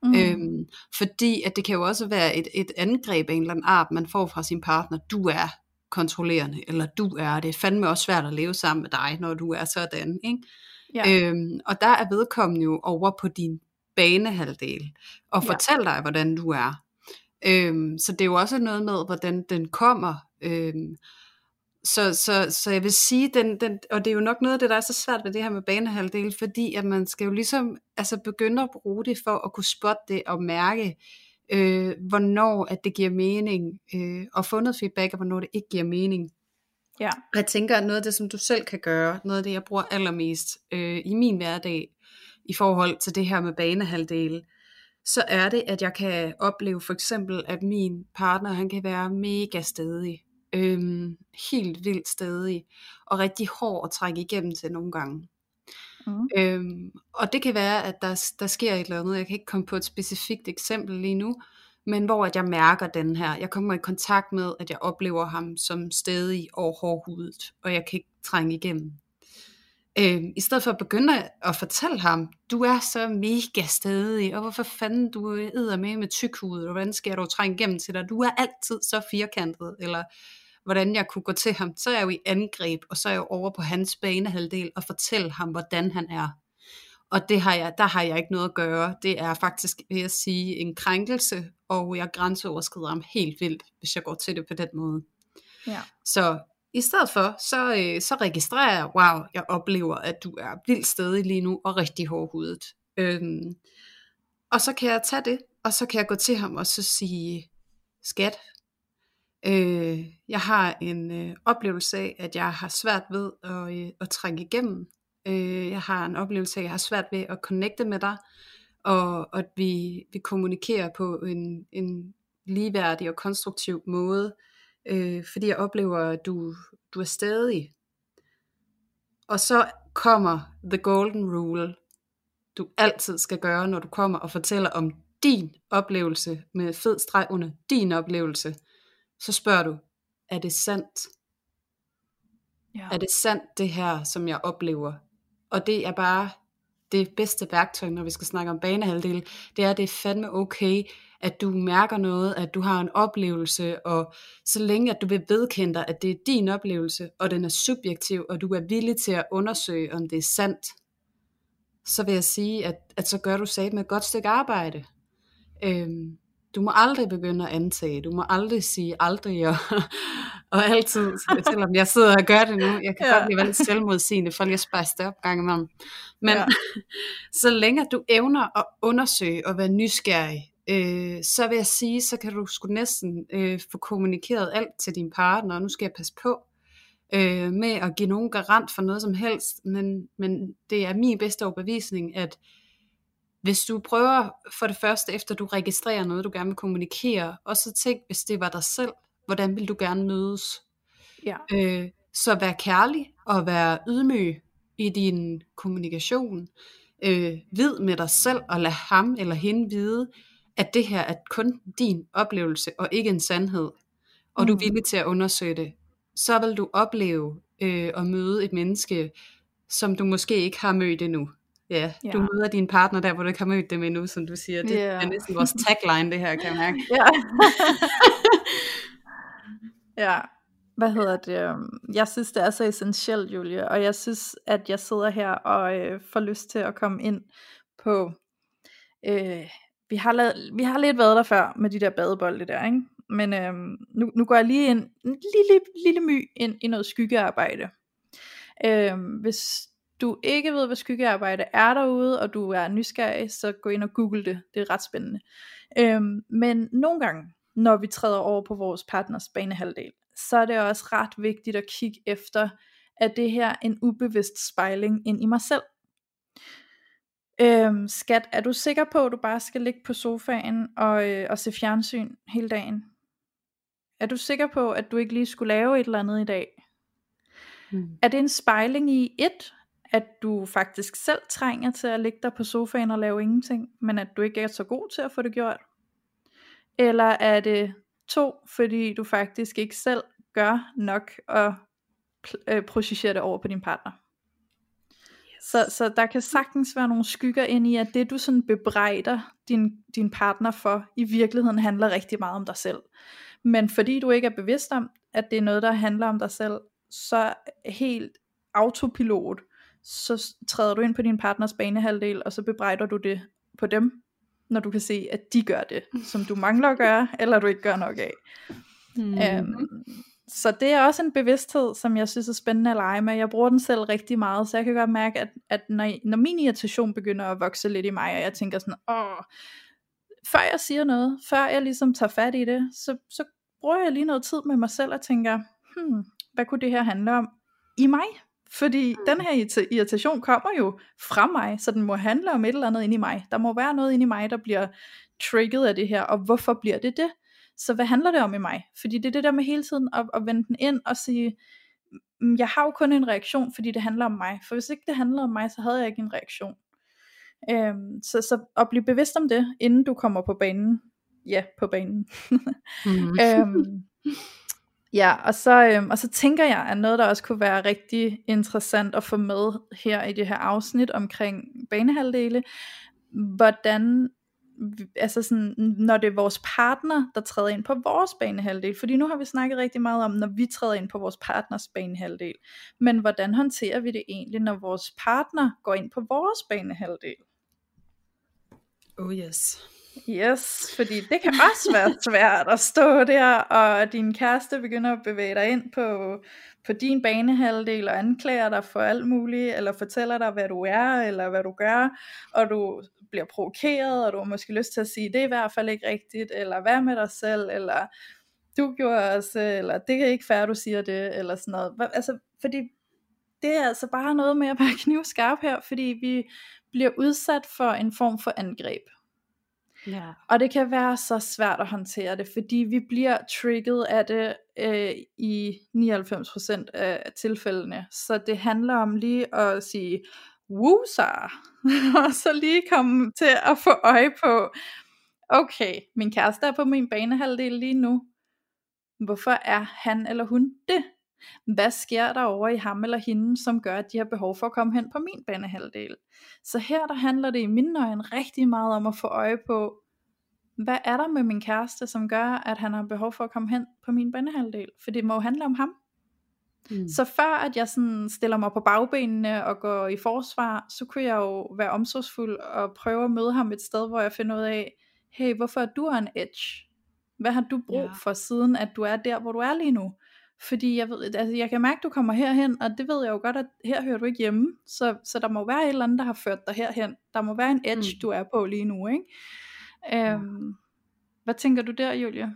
Mm. Øhm, fordi at det kan jo også være et, et angreb af en eller anden art, man får fra sin partner. Du er kontrollerende, eller du er, det er fandme også svært at leve sammen med dig, når du er sådan. Ikke? Ja. Øhm, og der er vedkommende jo over på din banehalvdel, og Ja. fortæl dig, hvordan du er. Øhm, så det er jo også noget med, hvordan den kommer. Øhm, så, så, så jeg vil sige, den, den, og det er jo nok noget af det, der er så svært ved det her med banehalvdel, fordi at man skal jo ligesom altså begynde at bruge det for at kunne spotte det og mærke, øh, hvornår at det giver mening, øh, og få noget feedback, og hvornår det ikke giver mening. Ja. Og jeg tænker, at noget af det, som du selv kan gøre, noget af det, jeg bruger allermest øh, i min hverdag, i forhold til det her med banehalvdele, så er det, at jeg kan opleve for eksempel, at min partner, han kan være mega stedig, øhm, helt vildt stedig, og rigtig hård at trække igennem til nogle gange. Mm. Øhm, og det kan være, at der, der sker et eller andet, jeg kan ikke komme på et specifikt eksempel lige nu, men hvor at jeg mærker den her, jeg kommer i kontakt med, at jeg oplever ham som stedig og hårdhudet, og jeg kan ikke trænge igennem. Øhm, I stedet for at begynde at fortælle ham, du er så mega stedig, og hvorfor fanden du æder med med tykhudet, og hvordan skal du trænge igennem til dig, du er altid så firkantet, eller hvordan jeg kunne gå til ham, så er jeg jo i angreb, og så er jeg jo over på hans banehalvdel og fortælle ham, hvordan han er. Og det har jeg, der har jeg ikke noget at gøre. Det er faktisk, vil jeg sige, en krænkelse, og jeg grænseoverskrider ham helt vildt, hvis jeg går til det på den måde. Ja. Så i stedet for, så, øh, så registrerer jeg, wow, jeg oplever, at du er vildt stedig lige nu, og rigtig hårdhudet. Øhm, og så kan jeg tage det, og så kan jeg gå til ham og så sige, skat, øh, jeg har en øh, oplevelse af, at jeg har svært ved at, øh, at trænge igennem. Øh, jeg har en oplevelse af, at jeg har svært ved at connecte med dig, og, og at vi, vi kommunikerer på en, en ligeværdig og konstruktiv måde, øh, fordi jeg oplever, at du, du er stadig. Og så kommer the golden rule, du altid skal gøre, når du kommer og fortæller om din oplevelse med fed streg under din oplevelse. Så spørger du, er det sandt? Ja. Er det sandt det her, som jeg oplever? Og det er bare det bedste værktøj, når vi skal snakke om banehalvdel, det er, at det er fandme okay, at du mærker noget, at du har en oplevelse, og så længe at du vil vedkende dig, at det er din oplevelse, og den er subjektiv, og du er villig til at undersøge, om det er sandt, så vil jeg sige, at, at så gør du sat med et godt stykke arbejde. Øhm, du må aldrig begynde at antage, du må aldrig sige aldrig, og, og altid, selvom jeg sidder og gør det nu, jeg kan Ja. godt blive lidt selvmodsigende, for lige at spejse det op gang imellem. Men ja. så længe du evner at undersøge og være nysgerrig, øh, så vil jeg sige, så kan du sgu næsten øh, få kommunikeret alt til din partner, og nu skal jeg passe på øh, med at give nogen garant for noget som helst, men, men det er min bedste overbevisning, at hvis du prøver for det første, efter du registrerer noget, du gerne vil kommunikere, og så tænk, hvis det var dig selv, hvordan vil du gerne mødes? Ja. Øh, så vær kærlig og vær ydmyg i din kommunikation. Øh, vid med dig selv og lad ham eller hende vide, at det her er kun din oplevelse og ikke en sandhed. Og du er Mhm. villig til at undersøge det. Så vil du opleve øh, at møde et menneske, som du måske ikke har mødt endnu. Ja, Ja. du møder din partner der, hvor du ikke har mødt dem endnu, som du siger. Det Ja. er næsten vores tagline, det her, kan jeg mærke. Ja. ja. Hvad hedder det? øhm, Jeg synes, det er så essentielt, Julie, og jeg synes, at jeg sidder her og øh, får lyst til at komme ind på... Øh, vi, har lavet, vi har lidt været der før med de der badebolde der, ikke? Men øhm, nu, nu går jeg lige ind, en lille, lille my ind i noget skyggearbejde. Øhm, hvis du ikke ved, hvad skyggearbejde er derude, og du er nysgerrig, så gå ind og google det. Det er ret spændende. Øhm, men nogle gange, når vi træder over på vores partners banehalvdel, så er det også ret vigtigt at kigge efter, at det her en ubevidst spejling ind i mig selv. Øhm, skat, er du sikker på, at du bare skal ligge på sofaen og, øh, og se fjernsyn hele dagen? Er du sikker på, at du ikke lige skulle lave et eller andet i dag? Mm. Er det en spejling i et, at du faktisk selv trænger til at ligge der på sofaen og lave ingenting, men at du ikke er så god til at få det gjort? Eller er det to, fordi du faktisk ikke selv gør nok at pl- øh, processere det over på din partner? Så, så der kan sagtens være nogle skygger ind i, at det du sådan bebrejder din, din partner for, i virkeligheden handler rigtig meget om dig selv. Men fordi du ikke er bevidst om, at det er noget, der handler om dig selv, så helt autopilot, så træder du ind på din partners banehalvdel, og så bebrejder du det på dem, når du kan se, at de gør det, som du mangler at gøre, eller du ikke gør nok af. Mm. Øhm, så det er også en bevidsthed, som jeg synes er spændende at lege med. Jeg bruger den selv rigtig meget, så jeg kan godt mærke, at, at når, når min irritation begynder at vokse lidt i mig, og jeg tænker sådan, åh, før jeg siger noget, før jeg ligesom tager fat i det, så, så bruger jeg lige noget tid med mig selv og tænker, hmm, hvad kunne det her handle om i mig? Fordi mm. den her irrita- irritation kommer jo fra mig, så den må handle om et eller andet inde i mig. Der må være noget inde i mig, der bliver trigget af det her, og hvorfor bliver det det? Så hvad handler det om i mig? Fordi det er det der med hele tiden at, at vende den ind og sige, "Mm, jeg har jo kun en reaktion, fordi det handler om mig. For hvis ikke det handlede om mig, så havde jeg ikke en reaktion. Øhm, så, så at blive bevidst om det, inden du kommer på banen. Ja, på banen. Mm. øhm, ja, og så, øhm, og så tænker jeg, at noget, der også kunne være rigtig interessant at få med her i det her afsnit omkring banehalvdele, hvordan altså sådan, når det er vores partner, der træder ind på vores banehalvdel, fordi nu har vi snakket rigtig meget om, når vi træder ind på vores partners banehalvdel, men hvordan håndterer vi det egentlig, når vores partner går ind på vores banehalvdel? Oh yes. Yes, fordi det kan også være svært at stå der, og din kæreste begynder at bevæge dig ind på, på din banehalvdel, og anklager dig for alt muligt, eller fortæller dig, hvad du er, eller hvad du gør, og du bliver provokeret, og du har måske lyst til at sige, det er i hvert fald ikke rigtigt, eller hvad med dig selv, eller du gjorde også, eller det er ikke fair, du siger det, eller sådan noget. Altså, fordi det er altså bare noget med at være knivskarp her, fordi vi bliver udsat for en form for angreb. Ja. Og det kan være så svært at håndtere det, fordi vi bliver trigget af det øh, i 99% af tilfældene. Så det handler om lige at sige, wusa, og så lige komme til at få øje på, okay, min kæreste er på min banehalvdel lige nu. Hvorfor er han eller hun det? Hvad sker der over i ham eller hende, som gør, at de har behov for at komme hen på min banehalvdel? Så her der handler det i mine øjne rigtig meget om at få øje på, hvad er der med min kæreste, som gør, at han har behov for at komme hen på min banehalvdel? For det må jo handle om ham. Mm. Så før at jeg sådan stiller mig på bagbenene og går i forsvar, så kunne jeg jo være omsorgsfuld og prøve at møde ham et sted, hvor jeg finder ud af, hey, hvorfor er du en edge? Hvad har du brug Ja. for siden, at du er der, hvor du er lige nu? Fordi jeg, ved, altså jeg kan mærke, at du kommer herhen, og det ved jeg jo godt, at her hører du ikke hjemme. Så, så der må være et eller andet, der har ført dig herhen. Der må være en edge, Mm. mm. du er på lige nu. Ikke? Øhm, hvad tænker du der, Julia?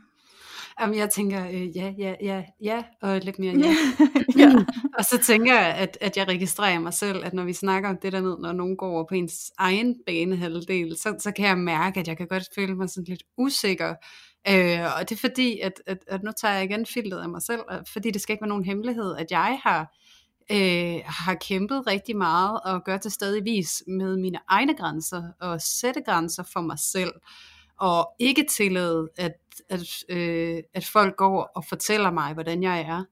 Jamen, jeg tænker, øh, ja, ja, ja, ja, og lidt mere ja. ja. Og så tænker jeg, at, at jeg registrerer mig selv, at når vi snakker om det der ned, når nogen går over på ens egen banehalvdel, så, så kan jeg mærke, at jeg kan godt føle mig sådan lidt usikker. Øh, og det er fordi, at, at, at nu tager jeg igen filtet af mig selv, fordi det skal ikke være nogen hemmelighed, at jeg har, øh, har kæmpet rigtig meget og gør til stadigvis med mine egne grænser og sætte grænser for mig selv og ikke tillade, at, at, øh, at folk går og fortæller mig, hvordan jeg er.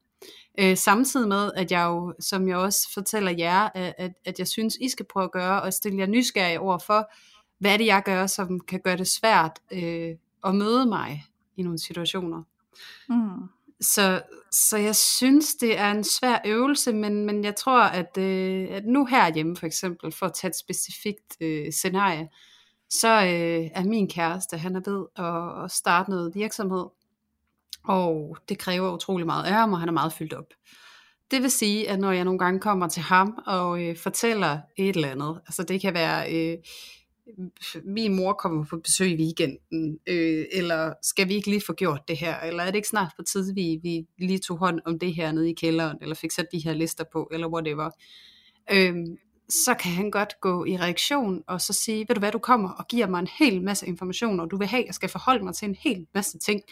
Øh, samtidig med, at jeg jo, som jeg også fortæller jer, at, at jeg synes, I skal prøve at gøre, og stille jer nysgerrige over for, hvad er det, jeg gør, som kan gøre det svært øh, at møde mig i nogle situationer. Mm. Så, så jeg synes, det er en svær øvelse, men, men jeg tror, at, øh, at nu herhjemme for eksempel, for at tage et specifikt øh, scenarie, så øh, er min kæreste, han er ved at, at starte noget virksomhed, og det kræver utrolig meget af ham, og han er meget fyldt op. Det vil sige, at når jeg nogle gange kommer til ham og øh, fortæller et eller andet, altså det kan være, øh, min mor kommer på besøg i weekenden, øh, eller skal vi ikke lige få gjort det her, eller er det ikke snart på tid, vi, vi lige tog hånd om det her nede i kælderen, eller fik sat de her lister på, eller whatever. Øh, så kan han godt gå i reaktion og så sige, ved du hvad, du kommer og giver mig en hel masse information, og du vil have, at jeg skal forholde mig til en hel masse ting.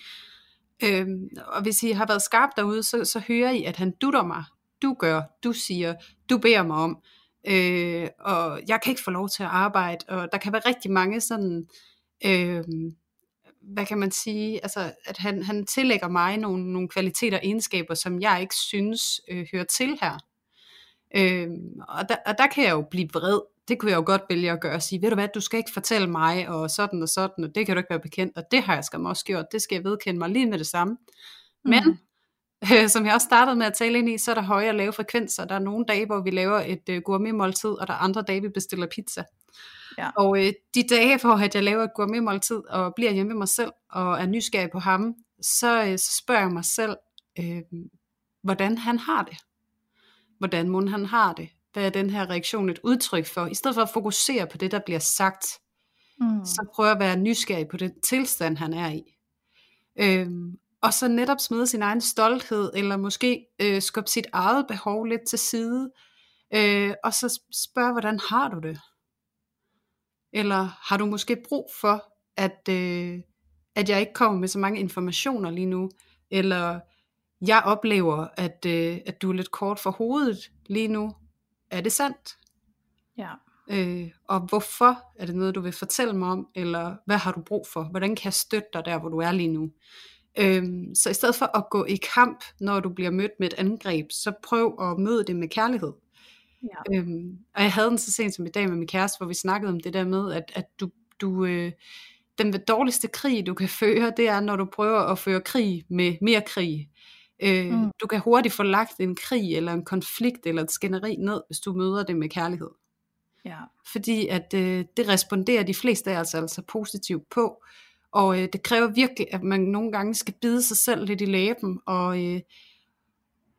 Øhm, og hvis I har været skarp derude, så, så hører I, at han dutter mig. Du gør, du siger, du beder mig om. Øh, og jeg kan ikke få lov til at arbejde. Og der kan være rigtig mange sådan, øh, hvad kan man sige, altså at han, han tillægger mig nogle, nogle kvaliteter og egenskaber, som jeg ikke synes øh, hører til her. Øh, og, der, og der kan jeg jo blive vred. Det kunne jeg jo godt vælge at gøre og sige, ved du hvad, du skal ikke fortælle mig, og sådan og sådan, og det kan du ikke være bekendt, og det har jeg skam også gjort, det skal jeg vedkende mig lige med det samme. Men, mm øh, som jeg også startede med at tale ind i, så er der høje og lave frekvenser. Der er nogle dage, hvor vi laver et øh, gourmet-måltid, og der er andre dage, vi bestiller pizza. Ja. Og øh, de dage, hvor at jeg laver et gourmet-måltid, og bliver hjemme med mig selv, og er nysgerrig på ham, så, øh, så spørger jeg mig selv, øh, hvordan han har det hvordan mon han har det. Hvad er den her reaktion et udtryk for? I stedet for at fokusere på det, der bliver sagt, mm. så prøver at være nysgerrig på den tilstand, han er i. Øhm, og så netop smide sin egen stolthed, eller måske øh, skubbe sit eget behov lidt til side, øh, og så spørge, hvordan har du det? Eller har du måske brug for, at, øh, at jeg ikke kommer med så mange informationer lige nu? Eller jeg oplever, at, øh, at du er lidt kort for hovedet lige nu. Er det sandt? Ja. Øh, og hvorfor er det noget, du vil fortælle mig om, eller hvad har du brug for? Hvordan kan jeg støtte dig der, hvor du er lige nu? Øh, så i stedet for at gå i kamp, når du bliver mødt med et angreb, så prøv at møde det med kærlighed. Ja. Øhm, og jeg havde den så sent som i dag med min kæreste, hvor vi snakkede om det der med, at, at du, du øh, den dårligste krig, du kan føre, det er, når du prøver at føre krig med mere krig. Øh, mm. Du kan hurtigt få lagt en krig, eller en konflikt, eller et skænderi ned, hvis du møder det med kærlighed. Ja. Fordi at øh, det responderer de fleste af os altså positivt på. Og øh, det kræver virkelig, at man nogle gange skal bide sig selv lidt i læben, og, øh,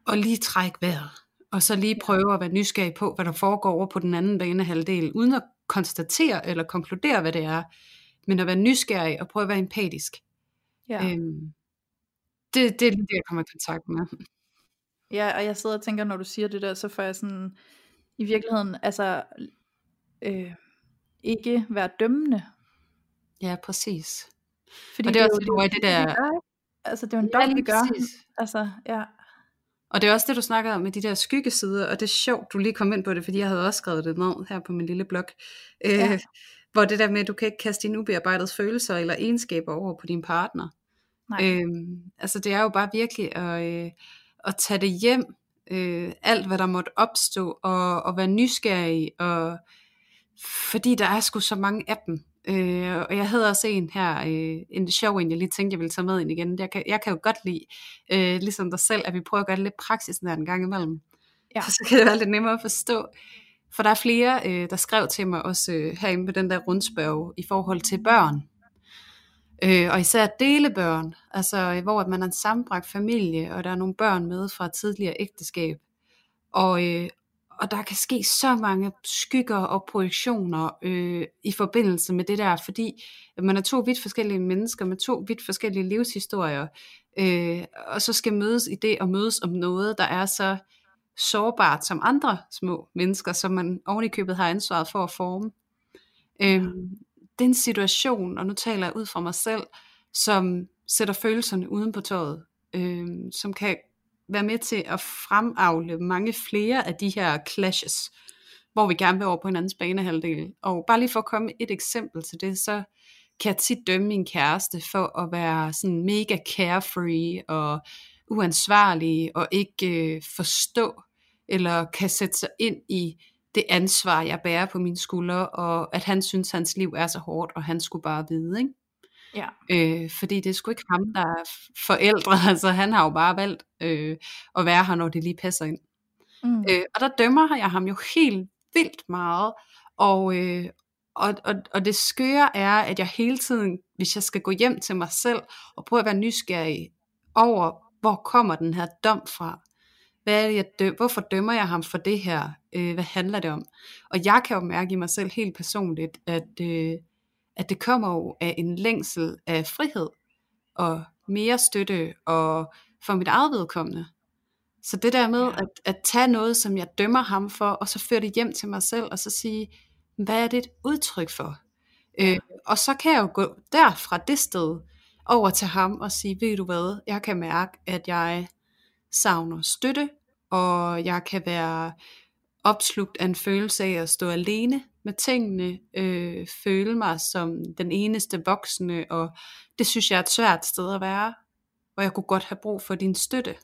og lige trække vejret. Og så lige prøve at være nysgerrig på, hvad der foregår over på den anden banehalvdel, uden at konstatere eller konkludere, hvad det er, men at være nysgerrig og prøve at være empatisk. Ja. Øhm, det, det er det, jeg kommer i kontakt med. Ja, og jeg sidder og tænker, når du siger det der, så får jeg sådan, i virkeligheden, altså, øh, ikke være dømmende. Ja, præcis. Fordi og det, er også, det, det, det, det der... Det, gør, altså, det er jo en dom, vi gør. Altså, ja. Og det er også det, du snakker om med de der skyggesider, og det er sjovt, du lige kom ind på det, fordi jeg havde også skrevet det ned her på min lille blog. Øh, ja. Hvor det der med, at du kan ikke kaste dine ubearbejdede følelser eller egenskaber over på din partner. Øhm, altså det er jo bare virkelig at, øh, at tage det hjem, øh, alt hvad der måtte opstå, og, og være nysgerrig, og, fordi der er sgu så mange af dem. Øh, og jeg havde også en her, øh, en sjov en, jeg lige tænkte, jeg ville tage med ind igen. Jeg kan, jeg kan jo godt lide, øh, ligesom dig selv, at vi prøver at gøre det lidt praksis der en gang imellem. Ja. Så kan det være lidt nemmere at forstå. For der er flere, øh, der skrev til mig også øh, herinde på den der rundspørg i forhold til børn. Øh, og især delebørn, altså hvor man er en sammenbragt familie, og der er nogle børn med fra tidligere ægteskab. Og, øh, og der kan ske så mange skygger og projektioner øh, i forbindelse med det der, fordi man er to vidt forskellige mennesker med to vidt forskellige livshistorier, øh, og så skal mødes i det og mødes om noget, der er så sårbart som andre små mennesker, som man oven i købet har ansvaret for at forme. Øh, den situation, og nu taler jeg ud fra mig selv, som sætter følelserne uden på tøjet, øh, som kan være med til at fremavle mange flere af de her clashes, hvor vi gerne vil over på hinandens banehalvdel. Og bare lige for at komme et eksempel til det, så kan jeg tit dømme min kæreste for at være sådan mega carefree og uansvarlig og ikke øh, forstå eller kan sætte sig ind i det ansvar, jeg bærer på mine skuldre, og at han synes, hans liv er så hårdt, og han skulle bare vide, ikke? Ja. Øh, fordi det er sgu ikke ham, der er forældre, altså han har jo bare valgt øh, at være her, når det lige passer ind. Mm. Øh, og der dømmer jeg ham jo helt vildt meget, og, øh, og, og, og det skøre er, at jeg hele tiden, hvis jeg skal gå hjem til mig selv, og prøve at være nysgerrig over, hvor kommer den her dom fra, hvad er det, jeg dø- hvorfor dømmer jeg ham for det her? Øh, hvad handler det om? Og jeg kan jo mærke i mig selv helt personligt, at, øh, at det kommer jo af en længsel af frihed, og mere støtte, og for mit eget vedkommende. Så det der med ja. at, at tage noget, som jeg dømmer ham for, og så føre det hjem til mig selv, og så sige, hvad er det et udtryk for? Øh, og så kan jeg jo gå derfra det sted over til ham og sige, ved du hvad, jeg kan mærke, at jeg savner støtte, og jeg kan være opslugt af en følelse af at stå alene med tingene, øh, føle mig som den eneste voksne, og det synes jeg er et svært sted at være, og jeg kunne godt have brug for din støtte.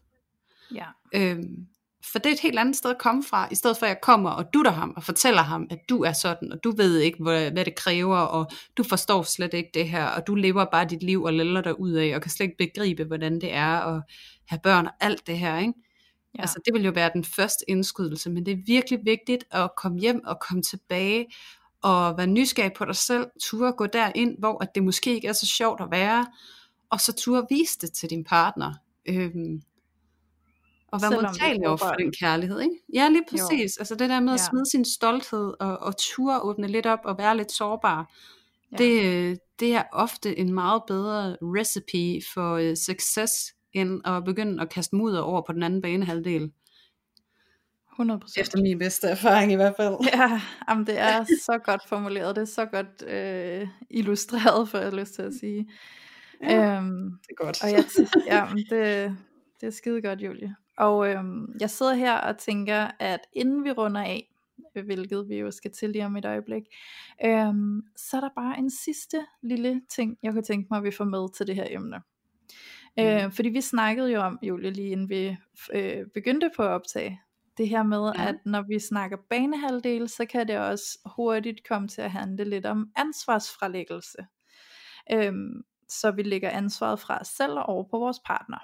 Ja. Øhm, for det er et helt andet sted at komme fra, i stedet for at jeg kommer og dutter ham og fortæller ham, at du er sådan, og du ved ikke, hvad, hvad det kræver, og du forstår slet ikke det her, og du lever bare dit liv og lælder dig ud af, og kan slet ikke begribe, hvordan det er at have børn og alt det her, ikke? Ja. Altså det vil jo være den første indskydelse, men det er virkelig vigtigt at komme hjem og komme tilbage og være nysgerrig på dig selv, ture gå derind, hvor at det måske ikke er så sjovt at være, og så ture vise det til din partner. Øhm, og være modtagelig over for den kærlighed, ikke? Ja, lige præcis. Jo. Altså det der med at ja. smide sin stolthed og, og ture åbne lidt op og være lidt sårbar, ja. det, det er ofte en meget bedre recipe for uh, succes, end at begynde at kaste mudder over på den anden banehalvdel. 100%. Efter min bedste erfaring i hvert fald. Ja, jamen det er så godt formuleret, det er så godt øh, illustreret, for jeg har lyst til at sige. Ja, øhm, det er godt. Og jeg ja, det, det er skide godt, Julie. Og øhm, jeg sidder her og tænker, at inden vi runder af, hvilket vi jo skal til lige om et øjeblik, øhm, så er der bare en sidste lille ting, jeg kunne tænke mig, at vi får med til det her emne. Mm. Øh, fordi vi snakkede jo om, Julie, lige inden vi øh, begyndte på at optage, det her med, ja. at når vi snakker banehalvdel, så kan det også hurtigt komme til at handle lidt om ansvarsfralæggelse. Øhm, så vi lægger ansvaret fra os selv og over på vores partner.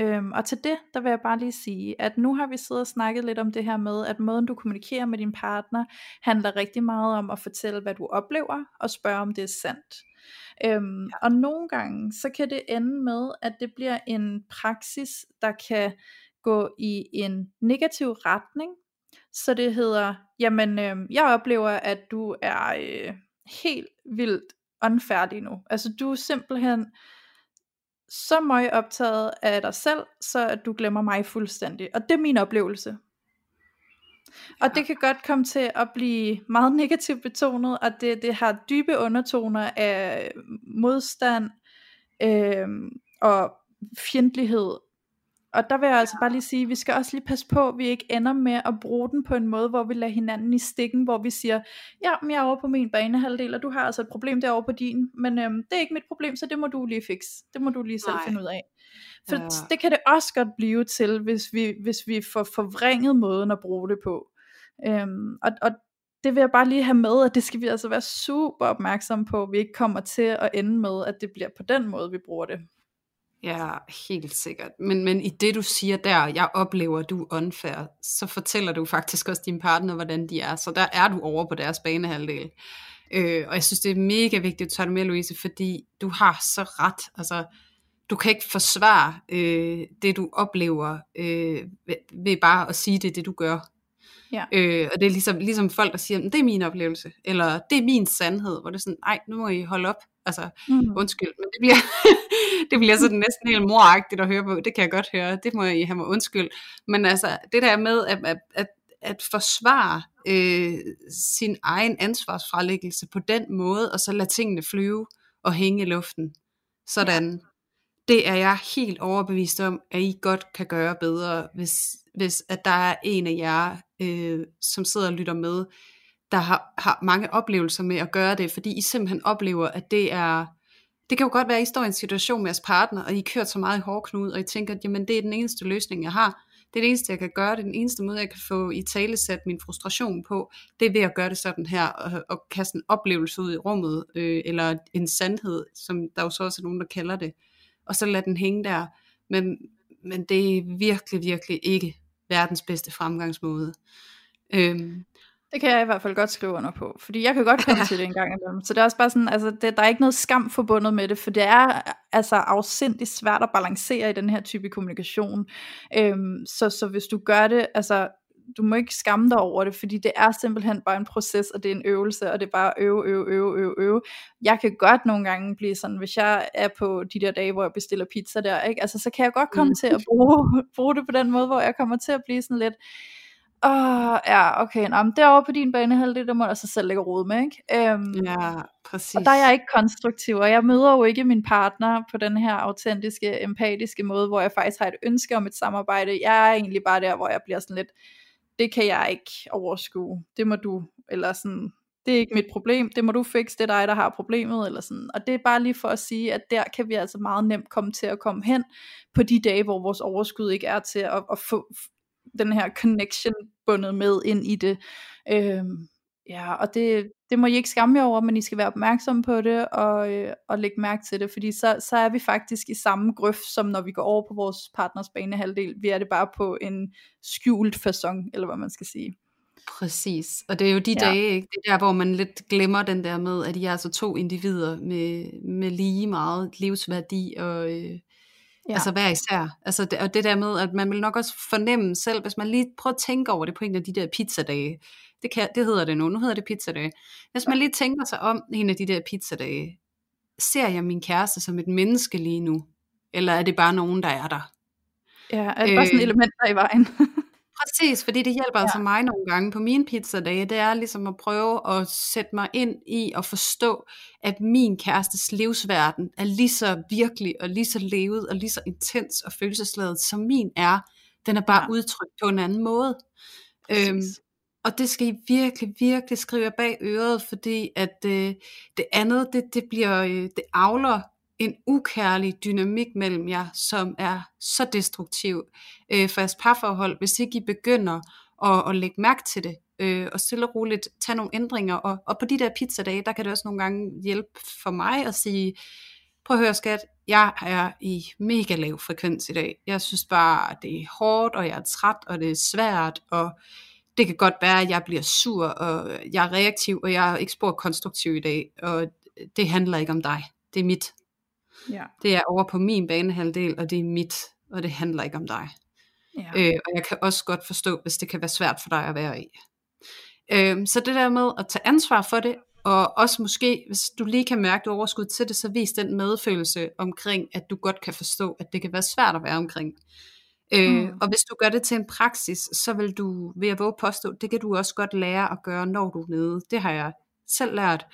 Øhm, og til det, der vil jeg bare lige sige, at nu har vi siddet og snakket lidt om det her med, at måden du kommunikerer med din partner, handler rigtig meget om at fortælle, hvad du oplever, og spørge om det er sandt. Øhm, ja. Og nogle gange, så kan det ende med, at det bliver en praksis, der kan gå i en negativ retning. Så det hedder, jamen øh, jeg oplever, at du er øh, helt vildt unfærdig nu. Altså du er simpelthen så meget optaget af dig selv, så at du glemmer mig fuldstændig. Og det er min oplevelse. Og det kan godt komme til at blive meget negativt betonet, og det, det har dybe undertoner af modstand øh, og fjendtlighed og der vil jeg altså bare lige sige, vi skal også lige passe på, at vi ikke ender med at bruge den på en måde, hvor vi lader hinanden i stikken, hvor vi siger, ja, men jeg er over på min banehalvdel, og du har altså et problem derovre på din, men øhm, det er ikke mit problem, så det må du lige fikse. Det må du lige selv Nej. finde ud af. For ja. det kan det også godt blive til, hvis vi, hvis vi får forvrænget måden at bruge det på. Øhm, og, og det vil jeg bare lige have med, at det skal vi altså være super opmærksomme på, at vi ikke kommer til at ende med, at det bliver på den måde, vi bruger det. Ja, helt sikkert. Men, men i det du siger der, jeg oplever, du er unfair, så fortæller du faktisk også din partner, hvordan de er. Så der er du over på deres banehalvdel. Øh, og jeg synes, det er mega vigtigt at tage det med, Louise, fordi du har så ret. Altså, du kan ikke forsvare øh, det, du oplever, øh, ved, ved bare at sige det, det du gør. Ja. Øh, og det er ligesom, ligesom folk, der siger, det er min oplevelse, eller det er min sandhed, hvor det er sådan, nej, nu må I holde op. Altså, mm. undskyld, men det bliver, det bliver sådan næsten helt moragtigt at høre på, det kan jeg godt høre, det må I have mig undskyld. Men altså, det der med at, at, at, at forsvare øh, sin egen ansvarsfralæggelse på den måde, og så lade tingene flyve og hænge i luften, sådan, ja. det er jeg helt overbevist om, at I godt kan gøre bedre, hvis, hvis at der er en af jer, øh, som sidder og lytter med, der har, har mange oplevelser med at gøre det, fordi I simpelthen oplever, at det er, det kan jo godt være, at I står i en situation med jeres partner, og I kører så meget i hårdknud, og I tænker, at jamen, det er den eneste løsning, jeg har. Det er det eneste, jeg kan gøre. Det er den eneste måde, jeg kan få i tale sat min frustration på. Det er ved at gøre det sådan her, og, og kaste en oplevelse ud i rummet, øh, eller en sandhed, som der jo så også er nogen, der kalder det. Og så lade den hænge der. Men, men det er virkelig, virkelig ikke verdens bedste fremgangsmåde. Øhm, det kan jeg i hvert fald godt skrive under på, fordi jeg kan godt komme til det en gang imellem. Så det er også bare sådan, altså det, der er ikke noget skam forbundet med det, for det er altså afsindigt svært at balancere i den her type kommunikation. Øhm, så, så hvis du gør det, altså du må ikke skamme dig over det, fordi det er simpelthen bare en proces, og det er en øvelse, og det er bare øve, øve, øve, øve, øve. Jeg kan godt nogle gange blive sådan, hvis jeg er på de der dage, hvor jeg bestiller pizza der, ikke? Altså, så kan jeg godt komme mm. til at bruge, bruge det på den måde, hvor jeg kommer til at blive sådan lidt, Åh, ja, okay, nå, men derovre på din banehalvdel, der må jeg så selv lægge råd med, ikke? Um, ja, præcis. Og der er jeg ikke konstruktiv, og jeg møder jo ikke min partner på den her autentiske, empatiske måde, hvor jeg faktisk har et ønske om et samarbejde. Jeg er egentlig bare der, hvor jeg bliver sådan lidt, det kan jeg ikke overskue, det må du, eller sådan, det er ikke mit problem, det må du fikse, det er dig, der har problemet, eller sådan. Og det er bare lige for at sige, at der kan vi altså meget nemt komme til at komme hen på de dage, hvor vores overskud ikke er til at, at få, den her connection bundet med ind i det. Øhm, ja, og det, det må I ikke skamme jer over, men I skal være opmærksomme på det, og, øh, og lægge mærke til det, fordi så, så er vi faktisk i samme grøft, som når vi går over på vores partners banehalvdel. Vi er det bare på en skjult fasong, eller hvad man skal sige. Præcis, og det er jo de ja. dage, ikke? det er der, hvor man lidt glemmer den der med, at I er altså to individer med, med lige meget livsværdi og, øh, Ja. Altså hver især. Altså det, og det der med, at man vil nok også fornemme selv, hvis man lige prøver at tænke over det på en af de der pizzadage. Det, kan, det hedder det nu. Nu hedder det pizzadage. Hvis man lige tænker sig om en af de der pizzadage. Ser jeg min kæreste som et menneske lige nu? Eller er det bare nogen, der er der? Ja, er det bare sådan et øh, element, der i vejen? Præcis, fordi det hjælper ja. altså mig nogle gange på mine pizzadage, det er ligesom at prøve at sætte mig ind i og forstå, at min kærestes livsverden er lige så virkelig og lige så levet og lige så intens og følelsesladet som min er. Den er bare ja. udtrykt på en anden måde. Øhm, og det skal I virkelig, virkelig skrive bag øret, fordi at øh, det andet, det, det bliver, øh, det avler en ukærlig dynamik mellem jer, som er så destruktiv øh, for jeres parforhold, hvis ikke I begynder at, at lægge mærke til det, øh, og stille og roligt tage nogle ændringer, og, og på de der pizzadage, der kan det også nogle gange hjælpe for mig at sige, prøv at høre skat, jeg er i mega lav frekvens i dag, jeg synes bare, det er hårdt, og jeg er træt, og det er svært, og det kan godt være, at jeg bliver sur, og jeg er reaktiv, og jeg er ikke spor konstruktiv i dag, og det handler ikke om dig, det er mit Ja. Det er over på min banehalvdel, og det er mit, og det handler ikke om dig. Ja. Øh, og jeg kan også godt forstå, hvis det kan være svært for dig at være i. Øh, så det der med at tage ansvar for det, og også måske, hvis du lige kan mærke, du overskud til det, så vis den medfølelse omkring, at du godt kan forstå, at det kan være svært at være omkring. Øh, mm. Og hvis du gør det til en praksis, så vil du, ved at våge påstå, det kan du også godt lære at gøre, når du er nede. Det har jeg selv lært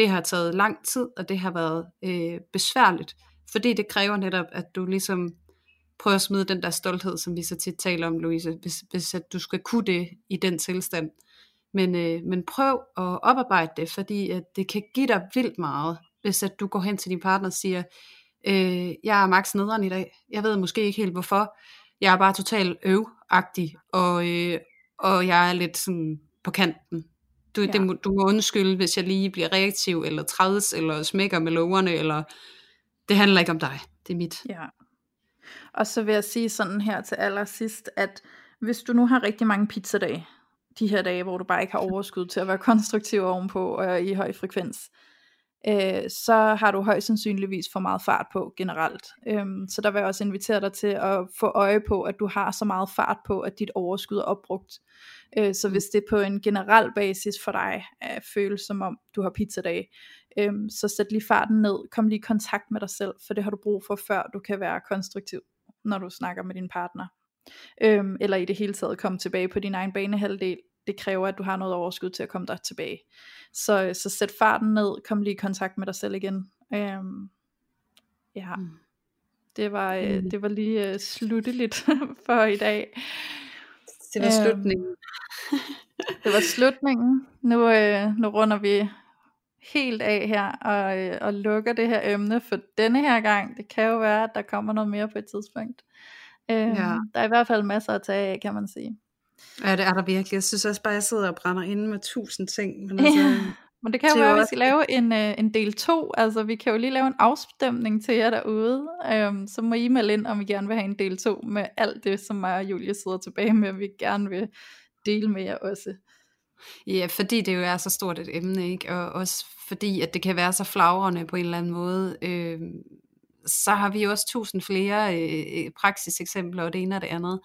det har taget lang tid, og det har været øh, besværligt, fordi det kræver netop, at du ligesom prøver at smide den der stolthed, som vi så tit taler om, Louise, hvis, hvis at du skal kunne det i den tilstand. Men, øh, men prøv at oparbejde det, fordi at det kan give dig vildt meget, hvis at du går hen til din partner og siger, øh, jeg er max nederen i dag, jeg ved måske ikke helt hvorfor, jeg er bare totalt øvagtig, og, øh, og jeg er lidt sådan på kanten, du, ja. det må, du må undskylde, hvis jeg lige bliver reaktiv, eller trædes, eller smækker med loverne, eller det handler ikke om dig, det er mit. Ja. Og så vil jeg sige sådan her til allersidst, at hvis du nu har rigtig mange pizzadage, de her dage, hvor du bare ikke har overskud til at være konstruktiv ovenpå og i høj frekvens, øh, så har du højst sandsynligvis for meget fart på generelt. Øhm, så der vil jeg også invitere dig til at få øje på, at du har så meget fart på, at dit overskud er opbrugt. Øh, så mm. hvis det på en generel basis for dig øh, føles som om du har pizzadag, øh, så sæt lige farten ned, kom lige i kontakt med dig selv, for det har du brug for, før du kan være konstruktiv, når du snakker med din partner. Øh, eller i det hele taget komme tilbage på din egen banehalvdel. Det kræver, at du har noget overskud til at komme dig tilbage. Så, så sæt farten ned, kom lige i kontakt med dig selv igen. Øh, ja. Mm. Det var, øh, mm. det var lige øh, slutteligt for i dag. Det var øhm, slutningen. det var slutningen. Nu, øh, nu runder vi helt af her og, øh, og lukker det her emne for denne her gang. Det kan jo være, at der kommer noget mere på et tidspunkt. Øhm, ja. Der er i hvert fald masser at tage af, kan man sige. Ja, det er der virkelig. Jeg synes også bare, at jeg sidder og brænder inde med tusind ting. Men, altså, ja. men det kan jo være, at vi skal lave en, uh, en del 2. Altså, vi kan jo lige lave en afstemning til jer derude. Um, så må I melde ind, om I gerne vil have en del 2 med alt det, som mig og Julie sidder tilbage med, og vi gerne vil dele med jer også. Ja, fordi det jo er så stort et emne, ikke? Og også fordi, at det kan være så flagrende på en eller anden måde. Øh, så har vi også tusind flere øh, praksiseksempler, og det ene og det andet.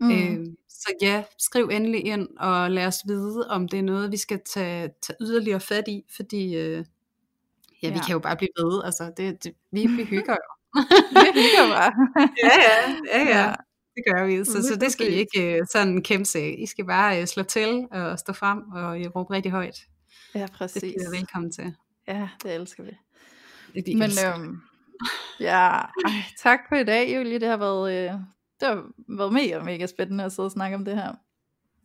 Mm. Øh, så ja, skriv endelig ind, og lad os vide, om det er noget, vi skal tage, tage yderligere fat i, fordi øh, ja, ja, vi kan jo bare blive ved. Altså, det, det, vi, vi hygger jo. vi hygger bare. ja, ja, ja, ja. Det gør vi, så, så det skal I ikke uh, sådan kæmpe sig. I skal bare uh, slå til og stå frem og uh, råbe rigtig højt. Ja, præcis. Det er velkommen til. Ja, det elsker vi. Det, vi Men elsker. Øhm, ja, ej, tak for i dag, Julie. Det har været, øh, det har været mega, mega spændende at sidde og snakke om det her.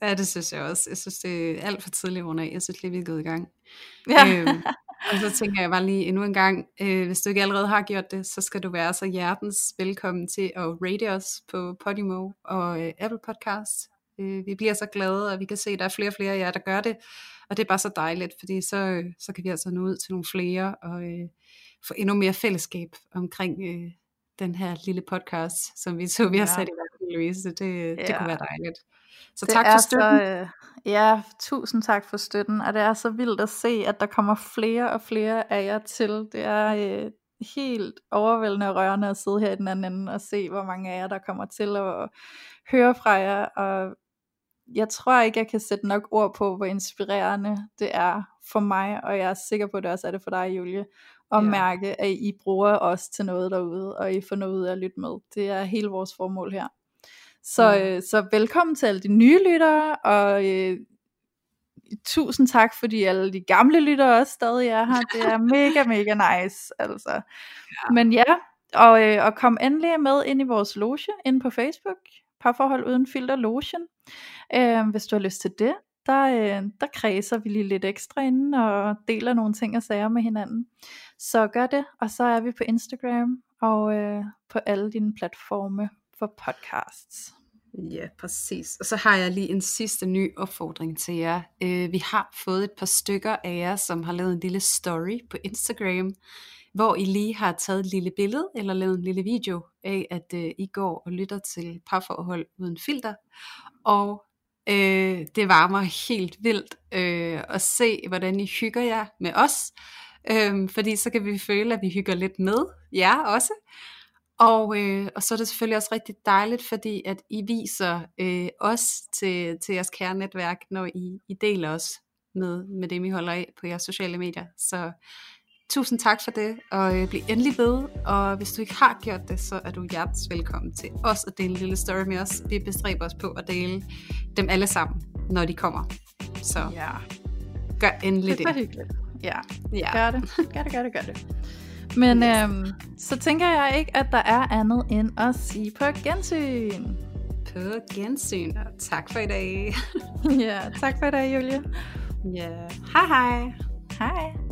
Ja, det synes jeg også. Jeg synes, det er alt for tidligt under Jeg synes lige, vi er gået i gang. Ja. Øhm, og så tænker jeg bare lige endnu en gang, øh, hvis du ikke allerede har gjort det, så skal du være så hjertens velkommen til at rate os på Podimo og øh, Apple Podcast. Øh, vi bliver så glade, og vi kan se, at der er flere og flere af jer, der gør det. Og det er bare så dejligt, fordi så, så kan vi altså nå ud til nogle flere og øh, få endnu mere fællesskab omkring øh, den her lille podcast, som vi så vi har sat i gang, Louise. Det, ja. det kunne være dejligt. Så det tak for støtten. Så, øh, ja, tusind tak for støtten, og det er så vildt at se, at der kommer flere og flere af jer til. Det er øh, helt overvældende og rørende at sidde her i den anden ende og se, hvor mange af jer, der kommer til at høre fra jer, og jeg tror ikke, jeg kan sætte nok ord på, hvor inspirerende det er for mig, og jeg er sikker på, at det også er det for dig, Julie, at ja. mærke, at I bruger os til noget derude, og I får noget ud af at lytte med. Det er hele vores formål her. Så, øh, så velkommen til alle de nye lyttere, og øh, tusind tak, fordi alle de gamle lyttere også stadig er her. Det er mega, mega nice. Altså. Ja. Men ja, og, øh, og kom endelig med ind i vores loge inde på Facebook. Parforhold uden filter logen. Øh, hvis du har lyst til det, der, øh, der kredser vi lige lidt ekstra inden og deler nogle ting og sager med hinanden. Så gør det, og så er vi på Instagram og øh, på alle dine platforme for podcasts. Ja, præcis. Og så har jeg lige en sidste ny opfordring til jer. Øh, vi har fået et par stykker af jer, som har lavet en lille story på Instagram, hvor I lige har taget et lille billede, eller lavet en lille video af, at øh, I går og lytter til parforhold uden filter. Og øh, det varmer helt vildt øh, at se, hvordan I hygger jer med os. Øh, fordi så kan vi føle, at vi hygger lidt med jer også. Og, øh, og så er det selvfølgelig også rigtig dejligt, fordi at I viser øh, os til, til jeres kære netværk, når I, I deler os med, med det, I holder af på jeres sociale medier. Så tusind tak for det, og øh, bliv endelig ved. Og hvis du ikke har gjort det, så er du hjertens velkommen til os at dele en lille story med os. Vi bestræber os på at dele dem alle sammen, når de kommer. Så ja. gør endelig det. Det er hyggeligt. Ja, ja. gør det. Gør det, gør det, gør det. Men yes. øhm, så tænker jeg ikke, at der er andet end at sige på gensyn. På gensyn, og tak for i dag. ja, tak for i dag, Julie. Ja, hej hej. Hej.